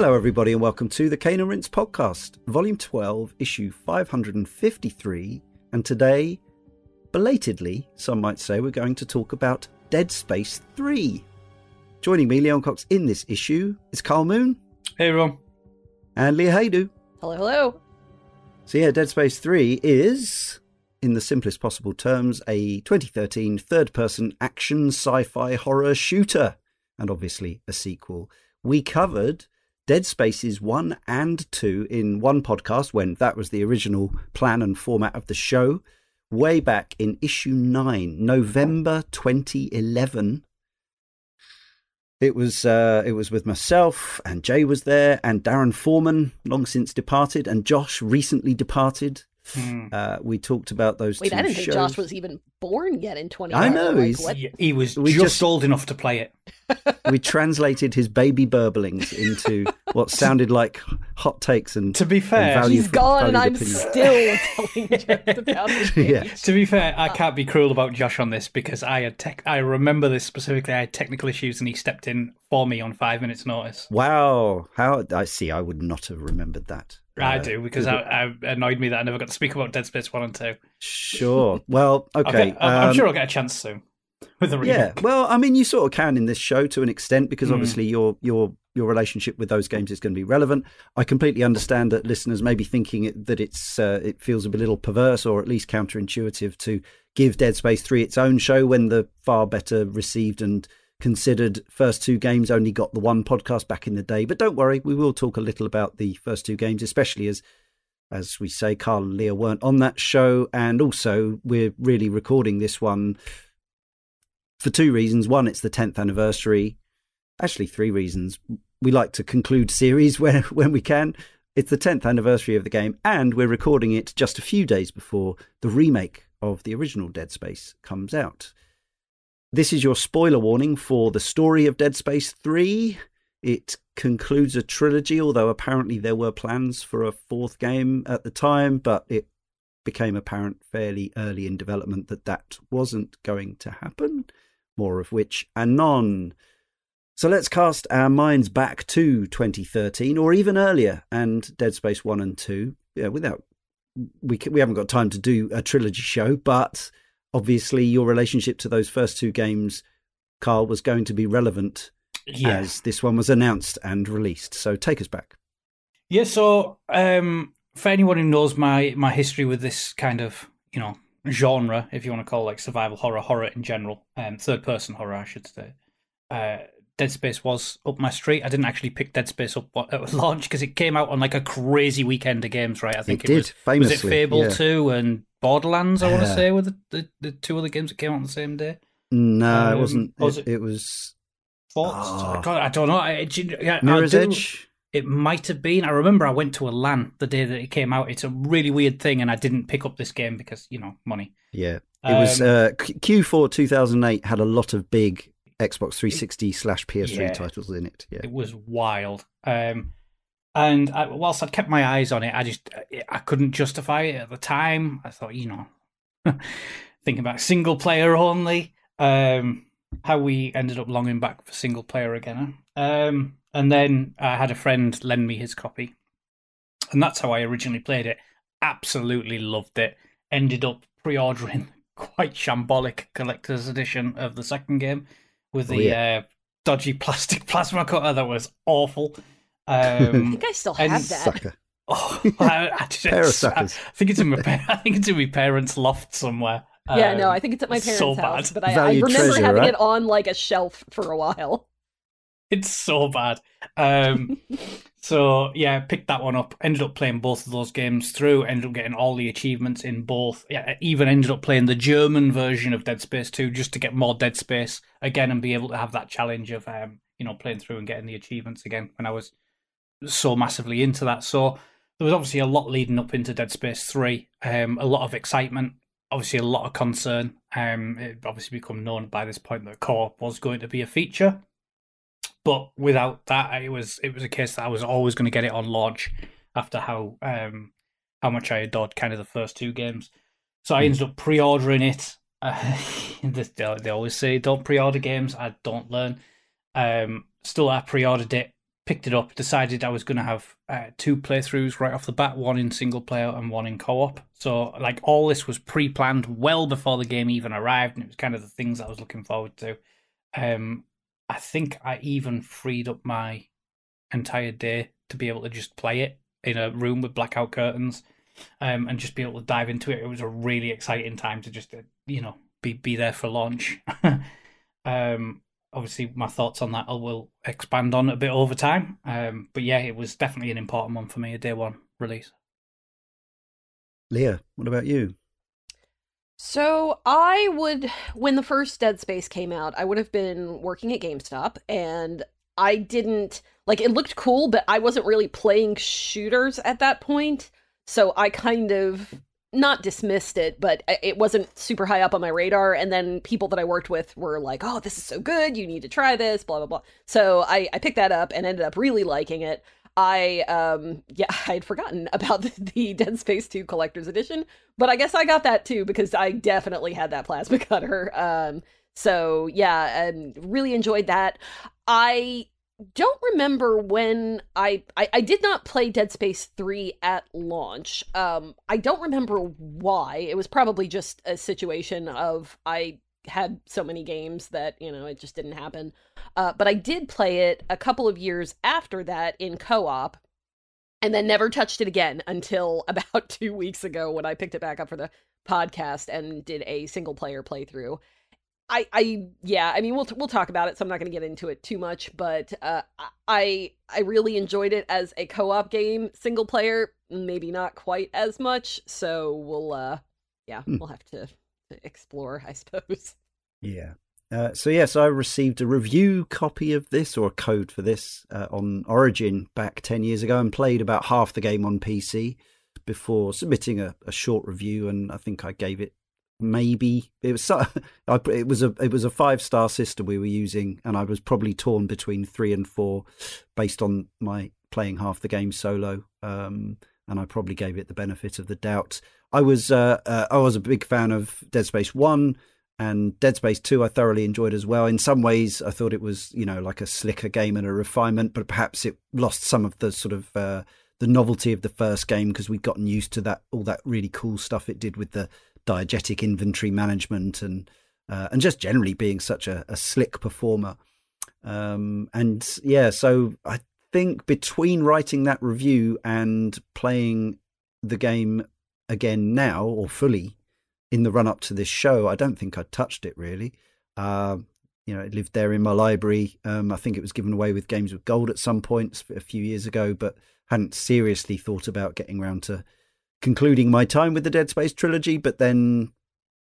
Hello, everybody, and welcome to the Cane and Rinse podcast, volume 12, issue 553. And today, belatedly, some might say, we're going to talk about Dead Space 3. Joining me, Leon Cox, in this issue is Karl Moon Hey, everyone. and Leah Haydu. Hello, hello. So, yeah, Dead Space 3 is, in the simplest possible terms, a 2013 third person action sci fi horror shooter, and obviously a sequel. We covered Dead Spaces 1 and 2 in one podcast when that was the original plan and format of the show, way back in issue 9, November 2011. It was uh, it was with myself and Jay was there and Darren Foreman, long since departed, and Josh recently departed. Hmm. Uh, we talked about those Wait, two I didn't think. Josh was even born yet in 20. I know, Like, he's- he was We just, just- old enough to play it. we translated his baby burblings into what sounded like hot takes and To be fair, and value He's gone, and I'm valued opinion. still telling jokes about it. Yeah. to be fair, I can't be cruel about Josh on this because I had tech. I remember this specifically. I had technical issues, and he stepped in for me on five minutes' notice. Wow, how I see. I would not have remembered that. I do because I, I annoyed me that I never got to speak about Dead Space one and two. Sure. Well, okay. get- I'm, I'm um, sure I'll get a chance soon with the remake. Yeah. Well, I mean, you sort of can in this show to an extent because Mm. obviously your your your relationship with those games is going to be relevant. I completely understand that listeners may be thinking it, that it's uh, it feels a little perverse or at least counterintuitive to give Dead Space Three its own show when the far better received and considered first two games only got the one podcast back in the day. But don't worry, we will talk a little about the first two games, especially as as we say, Karl and Leah weren't on that show, and also we're really recording this one for two reasons. One, it's the tenth anniversary. Actually, three reasons. We like to conclude series when when we can. It's the tenth anniversary of the game, and we're recording it just a few days before the remake of the original Dead Space comes out. This is your spoiler warning for the story of Dead Space 3. It concludes a trilogy, although apparently there were plans for a fourth game at the time, but it became apparent fairly early in development that that wasn't going to happen. More of which anon. So let's cast our minds back to 2013 or even earlier and Dead Space 1 and 2. Yeah, without we we haven't got time to do a trilogy show, but obviously your relationship to those first two games Karl was going to be relevant Yeah. as this one was announced and released. So take us back. Yeah, so um, for anyone who knows my my history with this kind of you know genre, if you want to call it like survival horror, horror in general, um, third person horror, I should say. Uh, Dead Space was up my street. I didn't actually pick Dead Space up at launch because it came out on like a crazy weekend of games, right? I think It did, was, famously, Was it Fable yeah. two and Borderlands? I want to say were the, the the two other games that came out on the same day. No, it Um, wasn't. was it, it- it was Thoughts? Oh. God, I don't know. I, do you- yeah, I Mirror's do- Edge. It might have been. I remember I went to a LAN the day that it came out. It's a really weird thing, and I didn't pick up this game because you know money. Yeah, it was Um, uh, Q4 2008 had a lot of big Xbox 360 slash PS3 Yeah. titles in it. Yeah, It was wild. Um, and I, whilst I'd kept my eyes on it, I just I couldn't justify it at the time. I thought, you know, thinking about single player only. Um, how we ended up longing back for single player again. Um, and then I had a friend lend me his copy, and that's how I originally played it. Absolutely loved it. Ended up pre-ordering quite shambolic collector's edition of the second game with Oh, the yeah. uh, dodgy plastic plasma cutter that was awful. I Um, think I still And have that. sucker. oh, I, I just, Pair of I, think it's in my I think it's in my parents' loft somewhere. Yeah, no, Um, I think it's at my parents' so house, bad. but I, I remember treasure, having right? it on like a shelf for a while. It's so bad. Um, so yeah, picked that one up. Ended up playing both of those games through. Ended up getting all the achievements in both. Yeah, even ended up playing the German version of Dead Space 2 just to get more Dead Space again and be able to have that challenge of um, you know playing through and getting the achievements again when I was so massively into that. So there was obviously a lot leading up into Dead Space 3. Um, a lot of excitement, obviously a lot of concern. Um, it obviously become known by this point that core was going to be a feature. But without that, it was it was a case that I was always going to get it on launch after how um how much I adored kind of the first two games. So I ended up pre-ordering it. Uh, they they always say don't pre-order games. I don't learn. Um, still, I pre-ordered it picked it up, decided I was going to have uh, two playthroughs right off the bat, one in single player and one in co-op. So like all this was pre-planned well before the game even arrived, and it was kind of the things I was looking forward to. Um, I think I even freed up my entire day to be able to just play it in a room with blackout curtains, um, and just be able to dive into it. It was a really exciting time to just uh, you know be be there for launch. um, obviously my thoughts on that I will expand on a bit over time. Um, but yeah, it was definitely an important one for me, a day one release. Leah, what about you? So I would, when the first Dead Space came out, I would have been working at GameStop, and I didn't like it looked cool, but I wasn't really playing shooters at that point. So I kind of not dismissed it, but it wasn't super high up on my radar. And then people that I worked with were like, "Oh, this is so good! You need to try this." Blah blah blah. So I I picked that up and ended up really liking it. I um yeah I had forgotten about the, the Dead Space 2 collector's edition, but I guess I got that too because I definitely had that plasma cutter. Um so yeah, and really enjoyed that. I don't remember when I, I, I did not play Dead Space 3 at launch. Um I don't remember why. It was probably just a situation of I had so many games that, you know, it just didn't happen. Uh but I did play it a couple of years after that in co-op and then never touched it again until about 2 weeks ago when I picked it back up for the podcast and did a single player playthrough. I, I, yeah, I mean, we'll we'll talk about it, so I'm not going to get into it too much. But uh, I I really enjoyed it as a co-op game, single player, maybe not quite as much. So we'll, uh, yeah, hmm. we'll have to, to explore, I suppose. Yeah. Uh, so yes, I received a review copy of this or a code for this uh, on Origin back ten years ago, and played about half the game on PC before submitting a, a short review, and I think I gave it maybe it was it was a it was a five star system we were using and I was probably torn between 3 and 4 based on my playing half the game solo um, and I probably gave it the benefit of the doubt I was uh, uh, I was a big fan of Dead Space 1 and Dead Space 2 I thoroughly enjoyed as well in some ways I thought it was you know like a slicker game and a refinement but perhaps it lost some of the sort of uh, the novelty of the first game because we'd gotten used to that all that really cool stuff it did with the diegetic inventory management and uh, and just generally being such a, a slick performer. Um, and yeah, so I think between writing that review and playing the game again now or fully in the run up to this show, I don't think I touched it really. Uh, you know, it lived there in my library. Um, I think it was given away with Games with Gold at some points a few years ago, but hadn't seriously thought about getting around to concluding my time with the Dead Space trilogy, but then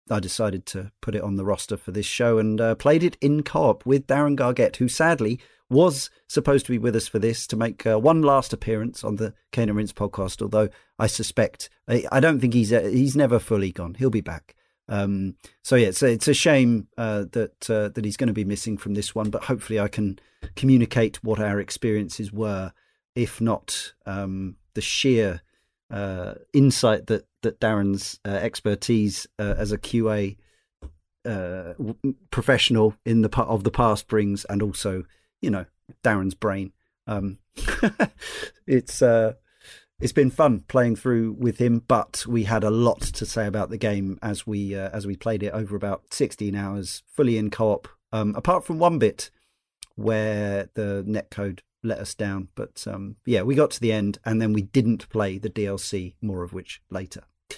I decided to put it on the roster for this show and uh, played it in co op with Darren Gargett, who sadly was supposed to be with us for this to make uh, one last appearance on the Cane and Rinse podcast. Although I suspect, I, I don't think he's uh, he's never fully gone. He'll be back. Um, so yeah, it's a, it's a shame uh, that uh, that he's going to be missing from this one, but hopefully I can communicate what our experiences were, if not um, the sheer uh, insight that that Darren's uh, expertise as a QA professional in the of the past brings, and also you know Darren's brain. Um, it's uh, it's been fun playing through with him, but we had a lot to say about the game as we uh, as we played it over about sixteen hours, fully in co-op. Um, apart from one bit where the netcode let us down. But um, yeah, we got to the end and then we didn't play the DLC, more of which later. So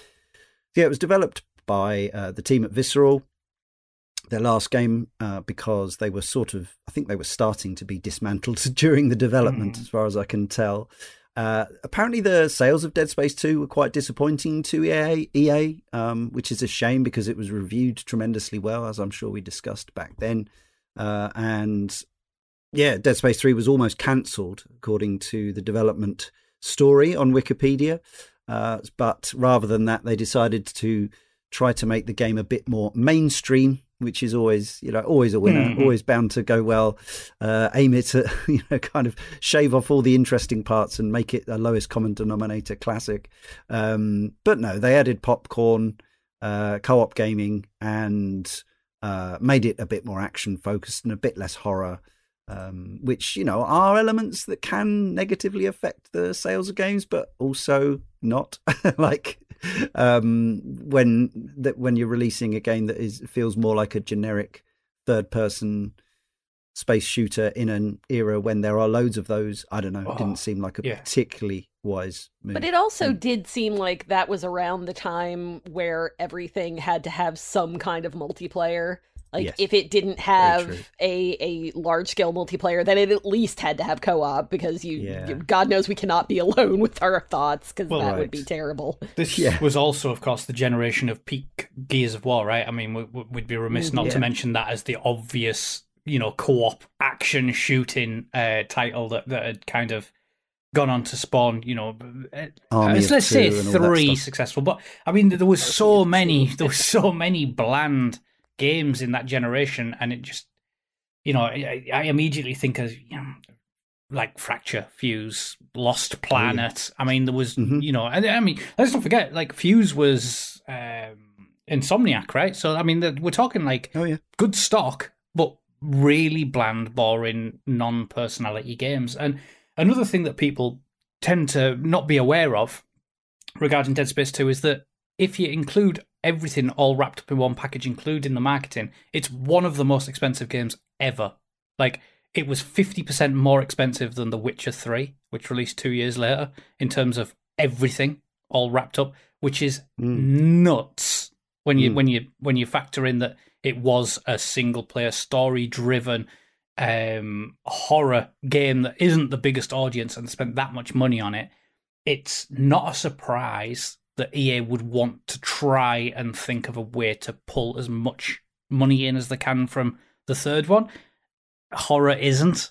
yeah, it was developed by uh, the team at Visceral. Their last game, uh, because they were sort of, I think they were starting to be dismantled during the development, mm. as far as I can tell. Uh, apparently, the sales of Dead Space 2 were quite disappointing to EA, EA um, which is a shame because it was reviewed tremendously well, as I'm sure we discussed back then. Uh, and yeah, Dead Space 3 was almost cancelled, according to the development story on Wikipedia. Uh, but rather than that, they decided to try to make the game a bit more mainstream, which is always, you know, always a winner, mm-hmm. always bound to go well. Uh, aim it at, you know, kind of shave off all the interesting parts and make it a lowest common denominator classic. Um, but no, they added popcorn, uh, co op gaming, and uh, made it a bit more action focused and a bit less horror. um, which you know are elements that can negatively affect the sales of games, but also not. like um, when that when you're releasing a game that is feels more like a generic third person space shooter in an era when there are loads of those. I don't know. Oh, didn't seem like a yeah. particularly wise move. But it also Mm. did seem like that was around the time where everything had to have some kind of multiplayer. Like Yes. if it didn't have a a large scale multiplayer, then it at least had to have co op because you, Yeah. you- God knows we cannot be alone with our thoughts because Well, that would be terrible. This Yeah. was also, of course, the generation of peak Gears of War, right? I mean, we, we- we'd be remiss Mm, not to mention that as the obvious, you know, co-op action shooting uh, title that, that had kind of gone on to spawn, you know, uh, Army let's, let's say Two and all that three successful. But I mean, there was so many, there was so many bland games in that generation, and it just, you know, I, I immediately think of, you know, like Fracture, Fuse, Lost Planet. I mean, there was, Mhm. you know, and I mean, let's not forget, like Fuse was um, Insomniac, right? So I mean, we're talking like Oh yeah. good stock, but really bland, boring, non-personality games. And another thing that people tend to not be aware of regarding Dead Space 2 is that if you include everything all wrapped up in one package, including the marketing, it's one of the most expensive games ever. Like, it was 50% more expensive than The Witcher 3, which released two years later, in terms of everything all wrapped up, which is Mm. nuts when you Mm. when you when you factor in that it was a single player story driven um horror game that isn't the biggest audience and spent that much money on it it's not a surprise that EA would want to try and think of a way to pull as much money in as they can from the third one horror isn't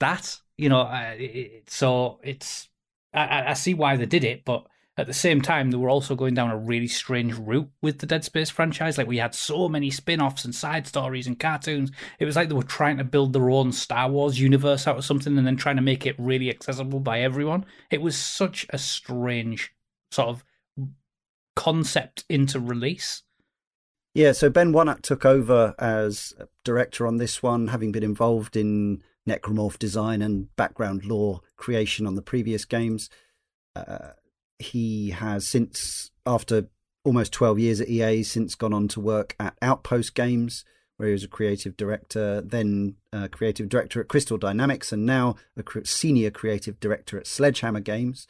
that you know it, so it's I, I see why they did it but at the same time, they were also going down a really strange route with the Dead Space franchise. Like we had so many spin-offs and side stories and cartoons. It was like they were trying to build their own Star Wars universe out of something and then trying to make it really accessible by everyone. It was such a strange sort of concept into release. Yeah, so Ben Wanat took over as director on this one, having been involved in necromorph design and background lore creation on the previous games. Uh, he has since, after almost 12 years at EA, since gone on to work at Outpost Games, where he was a creative director, then a creative director at Crystal Dynamics, and now a senior creative director at Sledgehammer Games.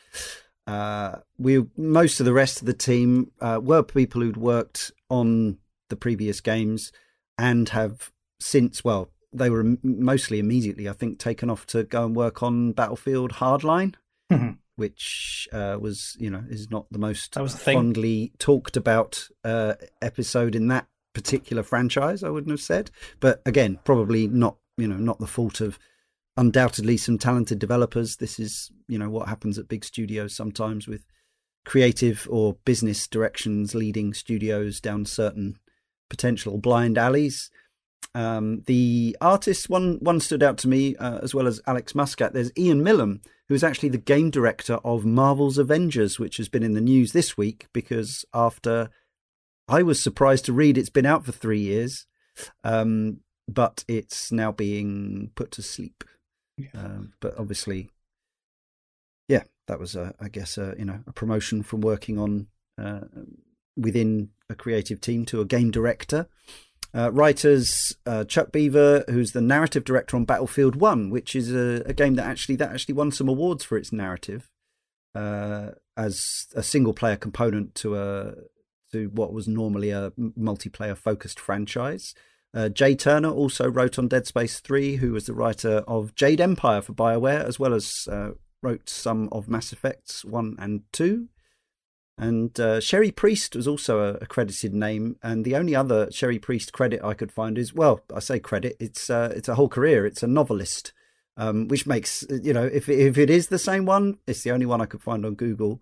Uh, we most of the rest of the team uh, were people who'd worked on the previous games and have since well they were mostly immediately I think taken off to go and work on Battlefield Hardline, Mhm. which uh, was you know is not the most That was the fondly talked about uh, episode in that particular franchise. I wouldn't have said, but again, probably not you know not the fault of undoubtedly some talented developers. This is you know what happens at big studios sometimes with creative or business directions leading studios down certain potential blind alleys. Um, the artists one one stood out to me uh, as well as Alex Muscat. There's Ian Milham, who is actually the game director of Marvel's Avengers, which has been in the news this week because after I was surprised to read it's been out for three years, um, but it's now being put to sleep. Um, but obviously, yeah, that was, a, I guess, a, you know, a promotion from working on uh, within a creative team to a game director. Uh, writers uh, Chuck Beaver, who's the narrative director on Battlefield One, which is a, a game that actually that actually won some awards for its narrative uh, as a single player component to a to what was normally a multiplayer focused franchise. Uh, Jay Turner also wrote on Dead Space 3, who was the writer of Jade Empire for BioWare, as well as uh, wrote some of Mass Effects 1 and 2. And uh, Cherie Priest was also a, a credited name, and the only other Cherie Priest credit I could find is well, I say credit, it's uh, it's a whole career. It's a novelist, um, which makes you know if if it is the same one, it's the only one I could find on Google,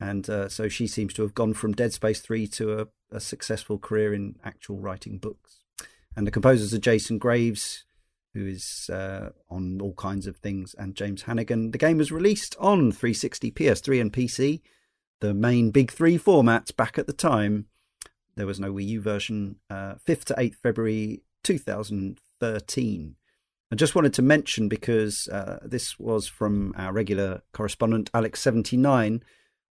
and uh, so she seems to have gone from Dead Space Three to a, a successful career in actual writing books. And the composers are Jason Graves, who is uh, on all kinds of things, and James Hannigan. The game was released on 360, PS3, and PC the main big three formats back at the time. There was no Wii U version. Uh, 5th to 8th February 2013. I just wanted to mention because uh, this was from our regular correspondent, Alex79,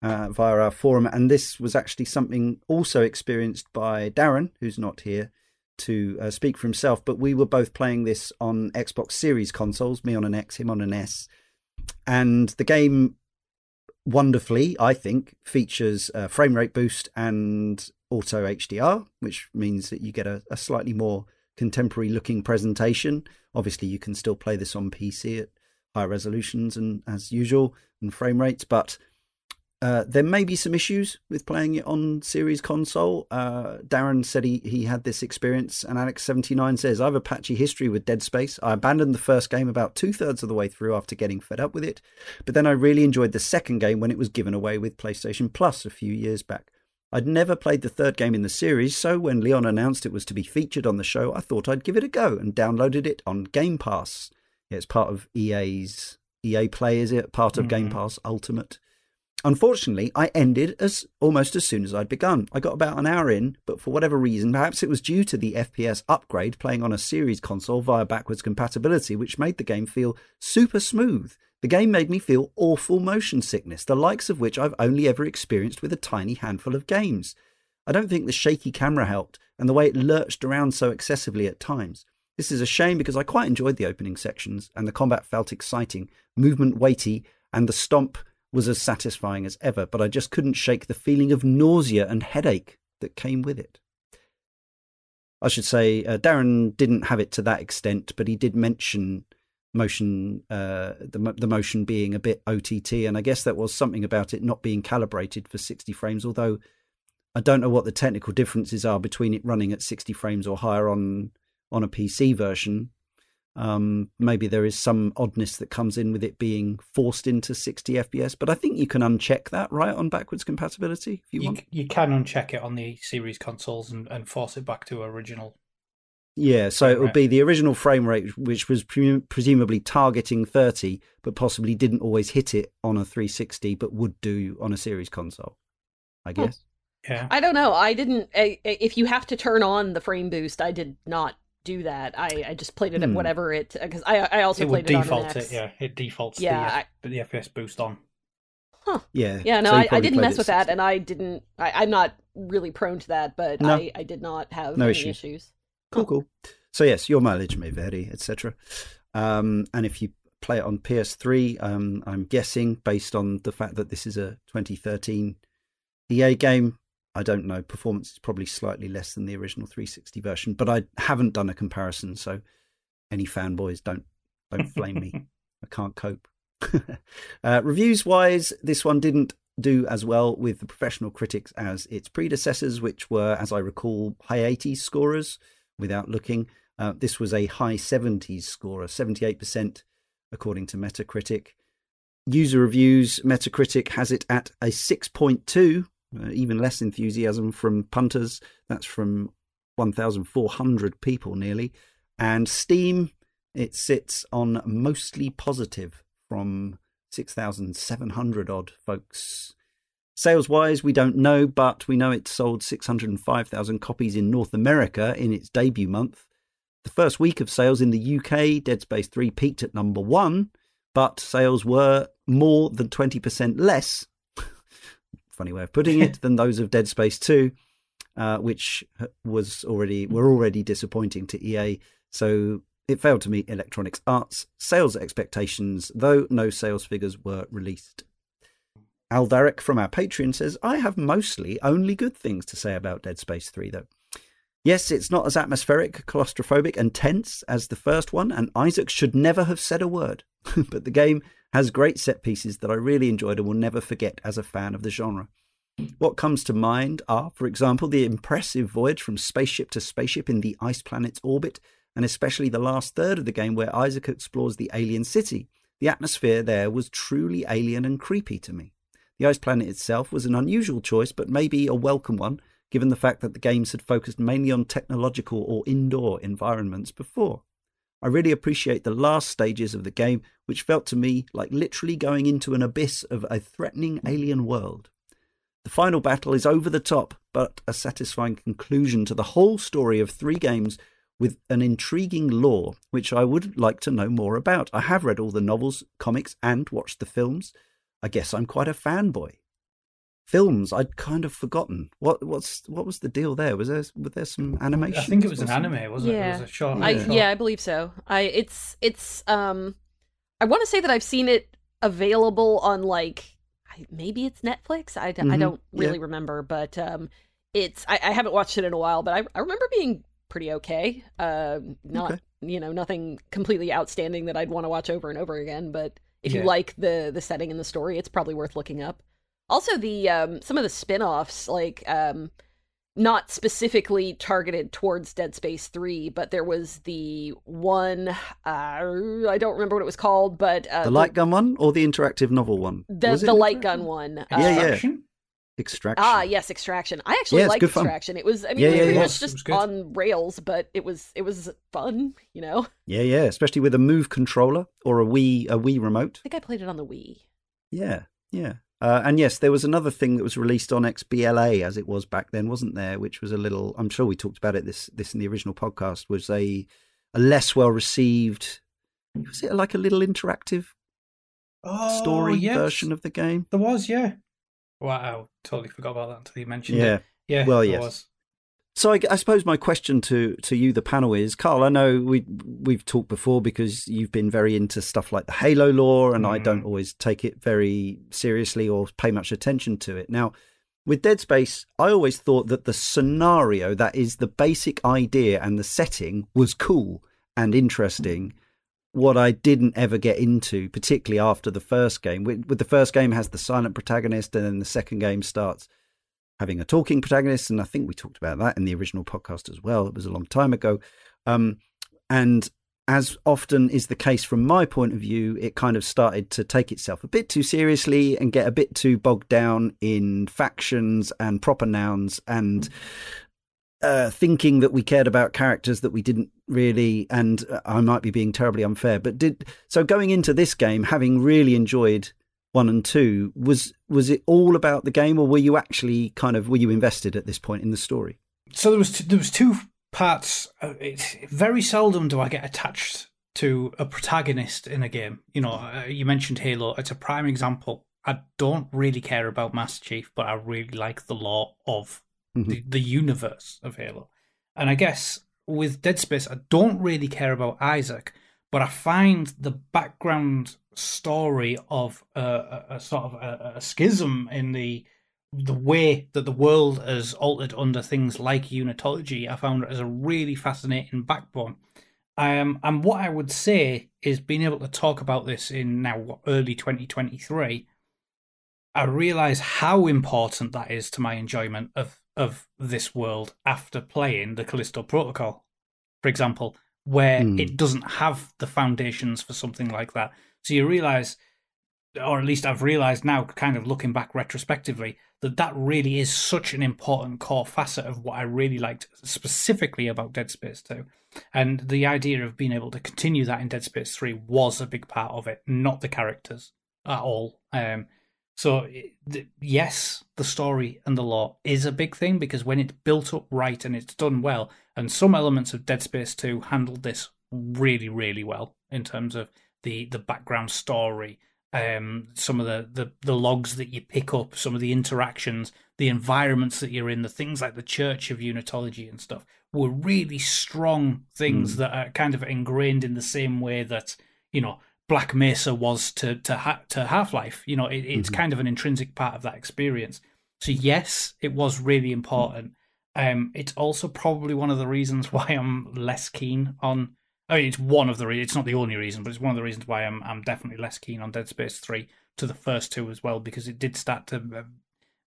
uh, via our forum, and this was actually something also experienced by Darren, who's not here to uh, speak for himself, but we were both playing this on Xbox Series consoles, me on an X, him on an S. And the game wonderfully, I think, features a frame rate boost and auto HDR, which means that you get a, a slightly more contemporary looking presentation. Obviously, you can still play this on PC at higher resolutions and as usual and frame rates, but uh, there may be some issues with playing it on series console. Uh, Darren said he, he had this experience, and Alex79 says, I have a patchy history with Dead Space. I abandoned the first game about two thirds of the way through after getting fed up with it, but then I really enjoyed the second game when it was given away with PlayStation Plus a few years back. I'd never played the third game in the series, so when Leon announced it was to be featured on the show, I thought I'd give it a go and downloaded it on Game Pass. Yeah, it's part of EA's EA Play, is it? Part of mm-hmm. Game Pass Ultimate. Unfortunately, I ended as almost as soon as I'd begun. I got about an hour in, but for whatever reason, perhaps it was due to the FPS upgrade playing on a series console via backwards compatibility, which made the game feel super smooth. The game made me feel awful motion sickness, the likes of which I've only ever experienced with a tiny handful of games. I don't think the shaky camera helped, and the way it lurched around so excessively at times. This is a shame because I quite enjoyed the opening sections, and the combat felt exciting, movement weighty, and the stomp was as satisfying as ever, but I just couldn't shake the feeling of nausea and headache that came with it. I should say uh, Darren didn't have it to that extent, but he did mention motion, uh, the the motion being a bit OTT, and I guess that was something about it not being calibrated for 60 frames. Although I don't know what the technical differences are between it running at 60 frames or higher on on a PC version. Um, maybe there is some oddness that comes in with it being forced into 60 FPS, but I think you can uncheck that right on backwards compatibility if you, you want. You can uncheck it on the series consoles and, and force it back to original. Yeah, so it would be the original frame rate, which was pre- presumably targeting 30, but possibly didn't always hit it on a 360, but would do on a series console, I guess. Yeah. I don't know. I didn't. I, if you have to turn on the frame boost, I did not do that. I, I just played it at hmm. whatever it because I I also it played would it default it. Yeah, it defaults yeah, the, I, the FPS boost on. Huh. Yeah. Yeah. No, so I, I, didn't mess with that, and I didn't. I, am not really prone to that, but no. I I did not have no any issues. issues. Cool, cool. So yes, your mileage may vary, etc. Um, and if you play it on PS3, um, I'm guessing based on the fact that this is a 2013 EA game, I don't know. Performance is probably slightly less than the original 360 version, but I haven't done a comparison, so any fanboys don't don't flame me. I can't cope. uh, reviews wise, this one didn't do as well with the professional critics as its predecessors, which were, as I recall, high 80s scorers without looking. Uh, this was a high 70s scorer, 78% according to Metacritic. User reviews, Metacritic has it at a 6.2, uh, even less enthusiasm from punters. That's from 1,400 people nearly. And Steam, it sits on mostly positive from 6,700 odd folks. Sales wise, we don't know, but we know it sold 605,000 copies in North America in its debut month. The first week of sales in the UK, Dead Space 3 peaked at number one, but sales were more than 20% less funny way of putting it, than those of Dead Space 2, uh, which was already were already disappointing to EA. So it failed to meet Electronics Arts sales expectations, though no sales figures were released. Aldaric from our Patreon says, I have mostly only good things to say about Dead Space 3, though. Yes, it's not as atmospheric, claustrophobic, and tense as the first one, and Isaac should never have said a word. but the game has great set pieces that I really enjoyed and will never forget as a fan of the genre. What comes to mind are, for example, the impressive voyage from spaceship to spaceship in the ice planet's orbit, and especially the last third of the game where Isaac explores the alien city. The atmosphere there was truly alien and creepy to me. The ice planet itself was an unusual choice, but maybe a welcome one, given the fact that the games had focused mainly on technological or indoor environments before. I really appreciate the last stages of the game, which felt to me like literally going into an abyss of a threatening alien world. The final battle is over the top, but a satisfying conclusion to the whole story of three games with an intriguing lore, which I would like to know more about. I have read all the novels, comics, and watched the films. I guess I'm quite a fanboy. Films, I'd kind of forgotten. What what's what was the deal there? Was there was there some animation? I think it was an anime, wasn't Yeah. it? It was a short. I Yeah. yeah, I believe so. I it's it's um I want to say that I've seen it available on like I- maybe it's Netflix. I, d- I don't yeah. really remember, but um it's I, I haven't watched it in a while, but I I remember being pretty okay. Um not Okay. you know, nothing completely outstanding that I'd want to watch over and over again, but if you like the the setting and the story, it's probably worth looking up. Also the um some of the spin-offs like um not specifically targeted towards Dead Space 3, but there was the one uh, I don't remember what it was called, but uh, the light gun one or the interactive novel one? the Was it the light gun one. Uh, Yeah, yeah. Extraction? Extraction. Ah, yes, Extraction. I actually Yeah, it's liked good fun. Extraction. It was I mean Yeah, it was yeah, pretty yeah. much It was just on rails, but it was it was fun, you know. Yeah, yeah, especially with a Move controller or a Wii a Wii remote. I think I played it on the Wii. Yeah, yeah. Uh, and yes, there was another thing that was released on XBLA as it was back then, wasn't there? Which was a little. I'm sure we talked about it. This this in the original podcast was a a less well received. Was it like a little interactive Oh, story yes. version of the game? There was, yeah. Wow, totally forgot about that until you mentioned Yeah. it. Yeah, Well, yes. So I, I suppose my question to to you, the panel, is Karl. I know we we've talked before because you've been very into stuff like the Halo lore, and I don't Mm. always take it very seriously or pay much attention to it. Now, with Dead Space, I always thought that the scenario, that is the basic idea and the setting, was cool and interesting. What I didn't ever get into, particularly after the first game, with, with the first game has the silent protagonist, and then the second game starts having a talking protagonist, and I think we talked about that in the original podcast as well. It was a long time ago, um, and as often is the case from my point of view, it kind of started to take itself a bit too seriously and get a bit too bogged down in factions and proper nouns and uh, thinking that we cared about characters that we didn't really. And uh, I might be being terribly unfair, but did so going into this game, having really enjoyed one and two, was was it all about the game, or were you actually kind of were you invested at this point in the story? So there was t- there was two parts. Uh, It's very seldom do I get attached to a protagonist in a game. You know, uh, you mentioned Halo. It's a prime example. I don't really care about Master Chief, but I really like the lore of Mhm. the, the universe of Halo. And I guess with Dead Space, I don't really care about Isaac, but I find the background story of a, a, sort of a, a schism in the the way that the world has altered under things like unitology, I found it as a really fascinating backbone. Um, and what I would say is being able to talk about this in now what, early 2023, I realize how important that is to my enjoyment of of this world after playing the Callisto Protocol, for example, where Hmm. it doesn't have the foundations for something like that. So you realize, or at least I've realized now, kind of looking back retrospectively, that that really is such an important core facet of what I really liked specifically about Dead Space 2. And the idea of being able to continue that in Dead Space 3 was a big part of it, not the characters at all. Um, so, yes, the story and the lore is a big thing because when it's built up right and it's done well, and some elements of Dead Space 2 handled this really, really well in terms of the, the background story, um, some of the, the, the logs that you pick up, some of the interactions, the environments that you're in, the things like the Church of Unitology and stuff were really strong things Mm. that are kind of ingrained in the same way that, you know, Black Mesa was to to ha- to Half Life. You know, it, it's Mhm. kind of an intrinsic part of that experience. So yes, it was really important. Um, it's also probably one of the reasons why I'm less keen on. I mean, it's one of the. Re- it's not the only reason, but it's one of the reasons why I'm I'm definitely less keen on Dead Space Three to the first two as well because it did start to uh,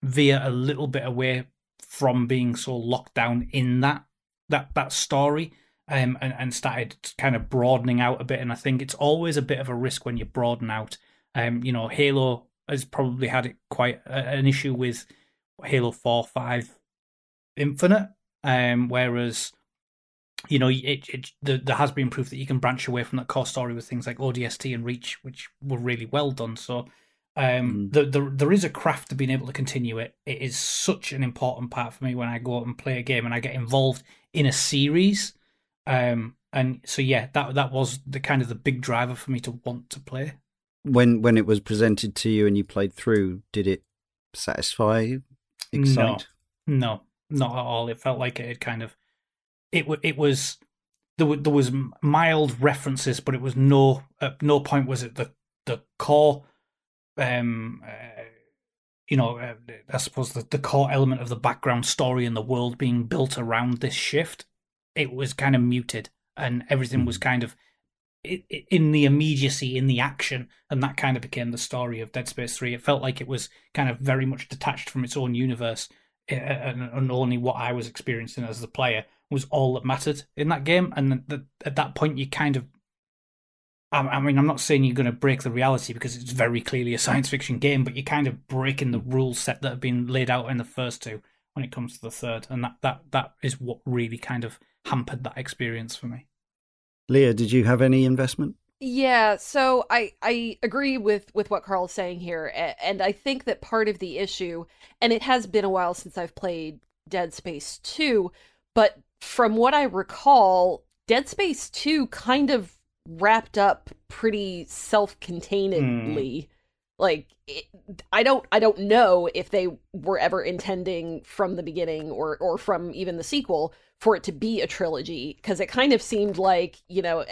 veer a little bit away from being so locked down in that that that story um, and, and started kind of broadening out a bit. And I think it's always a bit of a risk when you broaden out. Um, you know, Halo has probably had it quite a, an issue with Halo Four, Five, Infinite, um, whereas you know it, it there, there has been proof that you can branch away from that core story with things like ODST and Reach, which were really well done. So. Um, Mm. the, the, there is a craft to being able to continue it. It is such an important part for me when I go out and play a game and I get involved in a series Um, and so yeah, that that was the kind of the big driver for me to want to play. When when it was presented to you and you played through, did it satisfy, excite? No, no, not at all. It felt like it had kind of it. It was there. There was mild references, but it was no. At no point was it the the core. Um, uh, you know, uh, I suppose the, the core element of the background story and the world being built around this shift. It was kind of muted, and everything was kind of in the immediacy, in the action, and that kind of became the story of Dead Space Three. It felt like it was kind of very much detached from its own universe, and, only what I was experiencing as the player was all that mattered in that game. And the, at that point, you kind of, I, mean, I'm not saying you're going to break the reality because it's very clearly a science fiction game, but you're kind of breaking the rules set that have been laid out in the first two when it comes to the third, and that that that is what really kind of hampered that experience for me. Leah, did you have any investment? Yeah, so I I agree with with what Karl's saying here, and I think that part of the issue, and it has been a while since I've played Dead Space two, but from what I recall, Dead Space two kind of wrapped up pretty self-containedly. Mm. Like it, I don't I don't know if they were ever intending from the beginning or or from even the sequel for it to be a trilogy because it kind of seemed like, you know,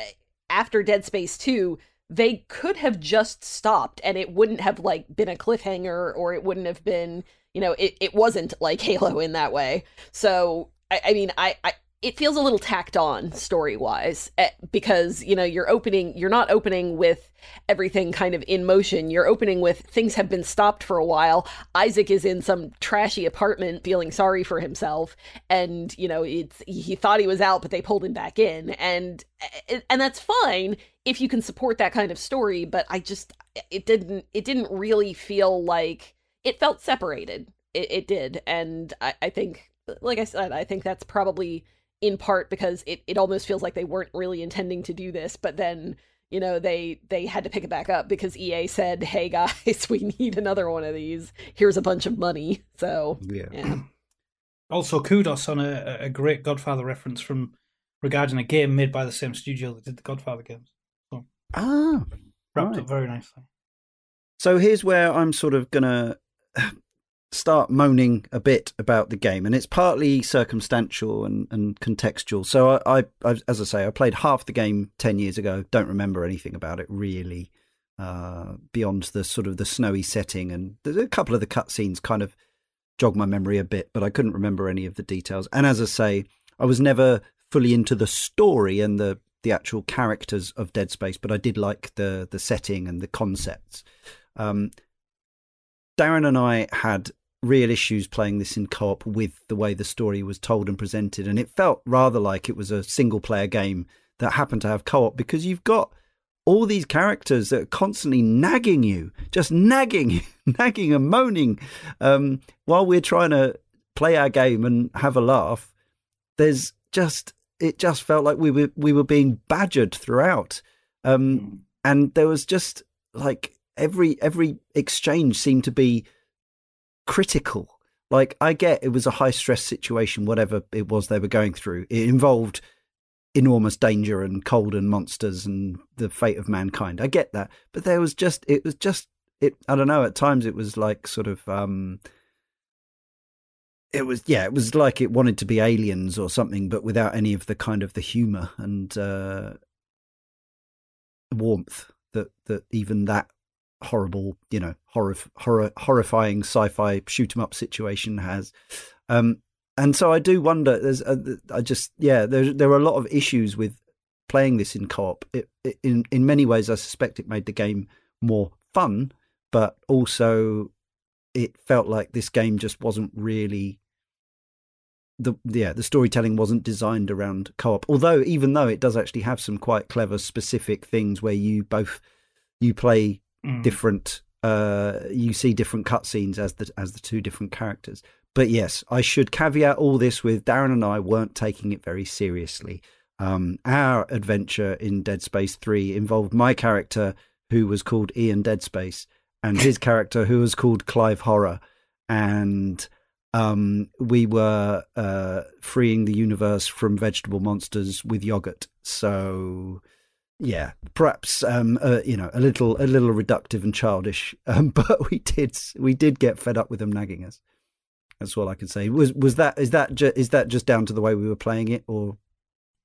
after Dead Space 2, they could have just stopped and it wouldn't have like been a cliffhanger or it wouldn't have been, you know, it, it wasn't like Halo in that way. So I, I mean, I, I it feels a little tacked on story wise eh, because you know you're opening you're not opening with everything kind of in motion. You're opening with things have been stopped for a while. Isaac is in some trashy apartment feeling sorry for himself and you know it's he thought he was out but they pulled him back in. And eh, and that's fine if you can support that kind of story but i just it didn't it didn't really feel like it felt separated. It, it did. And I, I think like i said i think that's probably in part because it, it almost feels like they weren't really intending to do this, but then you know they they had to pick it back up because EA said, "Hey guys, we need another one of these. Here's a bunch of money." So yeah. yeah. Also, kudos on a, a great Godfather reference from regarding a game made by the same studio that did the Godfather games. So, ah, wrapped right. up very nicely. So here's where I'm sort of gonna start moaning a bit about the game, and it's partly circumstantial and, and contextual. So I, I, as I say, I played half the game ten years ago. Don't remember anything about it really, uh, beyond the sort of the snowy setting, and a couple of the cutscenes kind of jog my memory a bit, but I couldn't remember any of the details. And as I say, I was never fully into the story and the the actual characters of Dead Space, but I did like the the setting and the concepts. Um, Darren and I had real issues playing this in co-op with the way the story was told and presented and it felt rather like it was a single player game that happened to have co-op because you've got all these characters that are constantly nagging you just nagging nagging and moaning um, while we're trying to play our game and have a laugh there's just it just felt like we were we were being badgered throughout um, hmm. and there was just like every every exchange seemed to be critical. Like I get it was a high stress situation, whatever it was they were going through. It involved enormous danger and cold and monsters and the fate of mankind. I get that, but there was just it was just it. I don't know. At times it was like sort of. um it was yeah it was like it wanted to be aliens or something but without any of the kind of the humor and uh warmth that that even that horrible, you know, horror, horror, horrifying sci-fi shoot 'em up situation has. Um, and so I do wonder. There's, a, I just, yeah, there there are a lot of issues with playing this in co-op. It, it, in in many ways, I suspect it made the game more fun, but also it felt like this game just wasn't really the yeah the storytelling wasn't designed around co-op although even though it does actually have some quite clever specific things where you both you play mm. different. Uh, you see different cutscenes as the as the two different characters. But yes, I should caveat all this with Darren and I weren't taking it very seriously. Um, our adventure in Dead Space Three involved my character, who was called Ian Dead Space, and his character, who was called Clive Horror, and um, we were uh, freeing the universe from vegetable monsters with yogurt. So, yeah, perhaps um, uh, you know a little a little reductive and childish, um, but we did we did get fed up with them nagging us. That's all I can say. Was was that is that ju- is that just down to the way we were playing it, or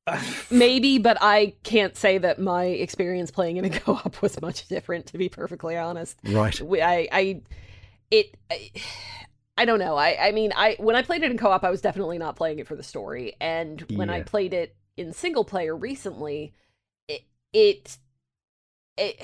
Maybe, but I can't say that my experience playing it in a co-op was much different. To be perfectly honest, right? We- I, I, it, I, I don't know. I, I mean, I when I played it in co-op, I was definitely not playing it for the story, and when I played it in single player recently, it, it,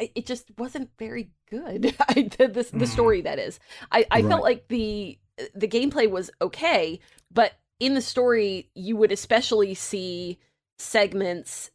it, just wasn't very good. I, the, the, the Mm. story that is, I, I Right. felt like the the gameplay was okay, but in the story, you would especially see segments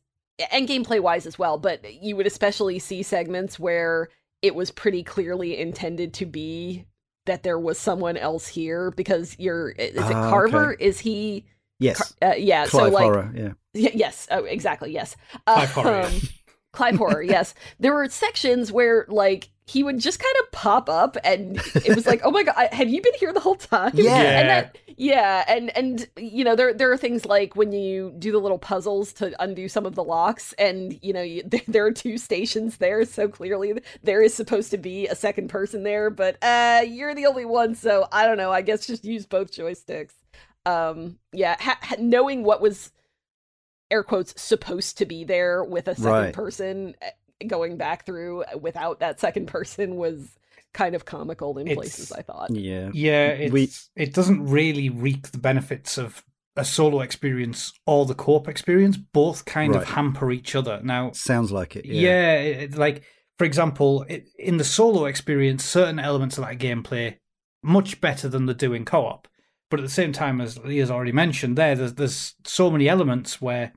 and gameplay wise as well, but you would especially see segments where it was pretty clearly intended to be that there was someone else here because you're is it Ah, Carver? okay. Is he Yes, uh, yeah, Clive so like horror. Yeah, Y- yes, oh, exactly. Yes, Clive Horror, Um, Clive Horror. Yes, there were sections where like he would just kind of pop up, and it was like, oh my god, I- have you been here the whole time? Yeah. and that yeah, and and you know there there are things like when you do the little puzzles to undo some of the locks, and you know you, there, there are two stations there, so clearly there is supposed to be a second person there, but uh, you're the only one, so I don't know. I guess just use both joysticks. Um, yeah, ha- ha- knowing what was air quotes supposed to be there with a second Right. person uh, going back through without that second person was kind of comical in It's- places i thought yeah. Yeah, it's, We- it doesn't really reap the benefits of a solo experience or the co-op experience. Both kind of hamper each other. Now, Sounds like it. yeah, Yeah. it, it- like for example, it, in the solo experience, certain elements of that gameplay much better than the do in co-op. But at the same time, as Leah's already mentioned, there, there's there's so many elements where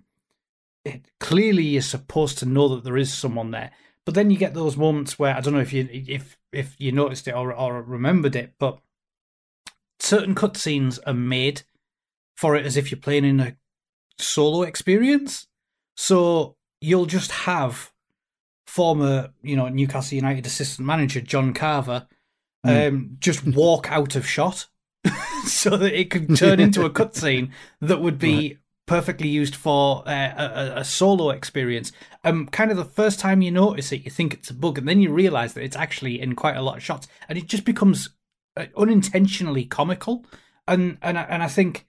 it clearly you're supposed to know that there is someone there. But then you get those moments where I don't know if you if if you noticed it or or remembered it, but certain cutscenes are made for it as if you're playing in a solo experience. So you'll just have former, you know, Newcastle United assistant manager John Carver um, just walk out of shot so that it could turn into a cutscene that would be perfectly used for uh, a, a- solo experience. Um, kind of the first time you notice it, you think it's a bug, and then you realize that it's actually in quite a lot of shots, and it just becomes uh, unintentionally comical. And and I, and I think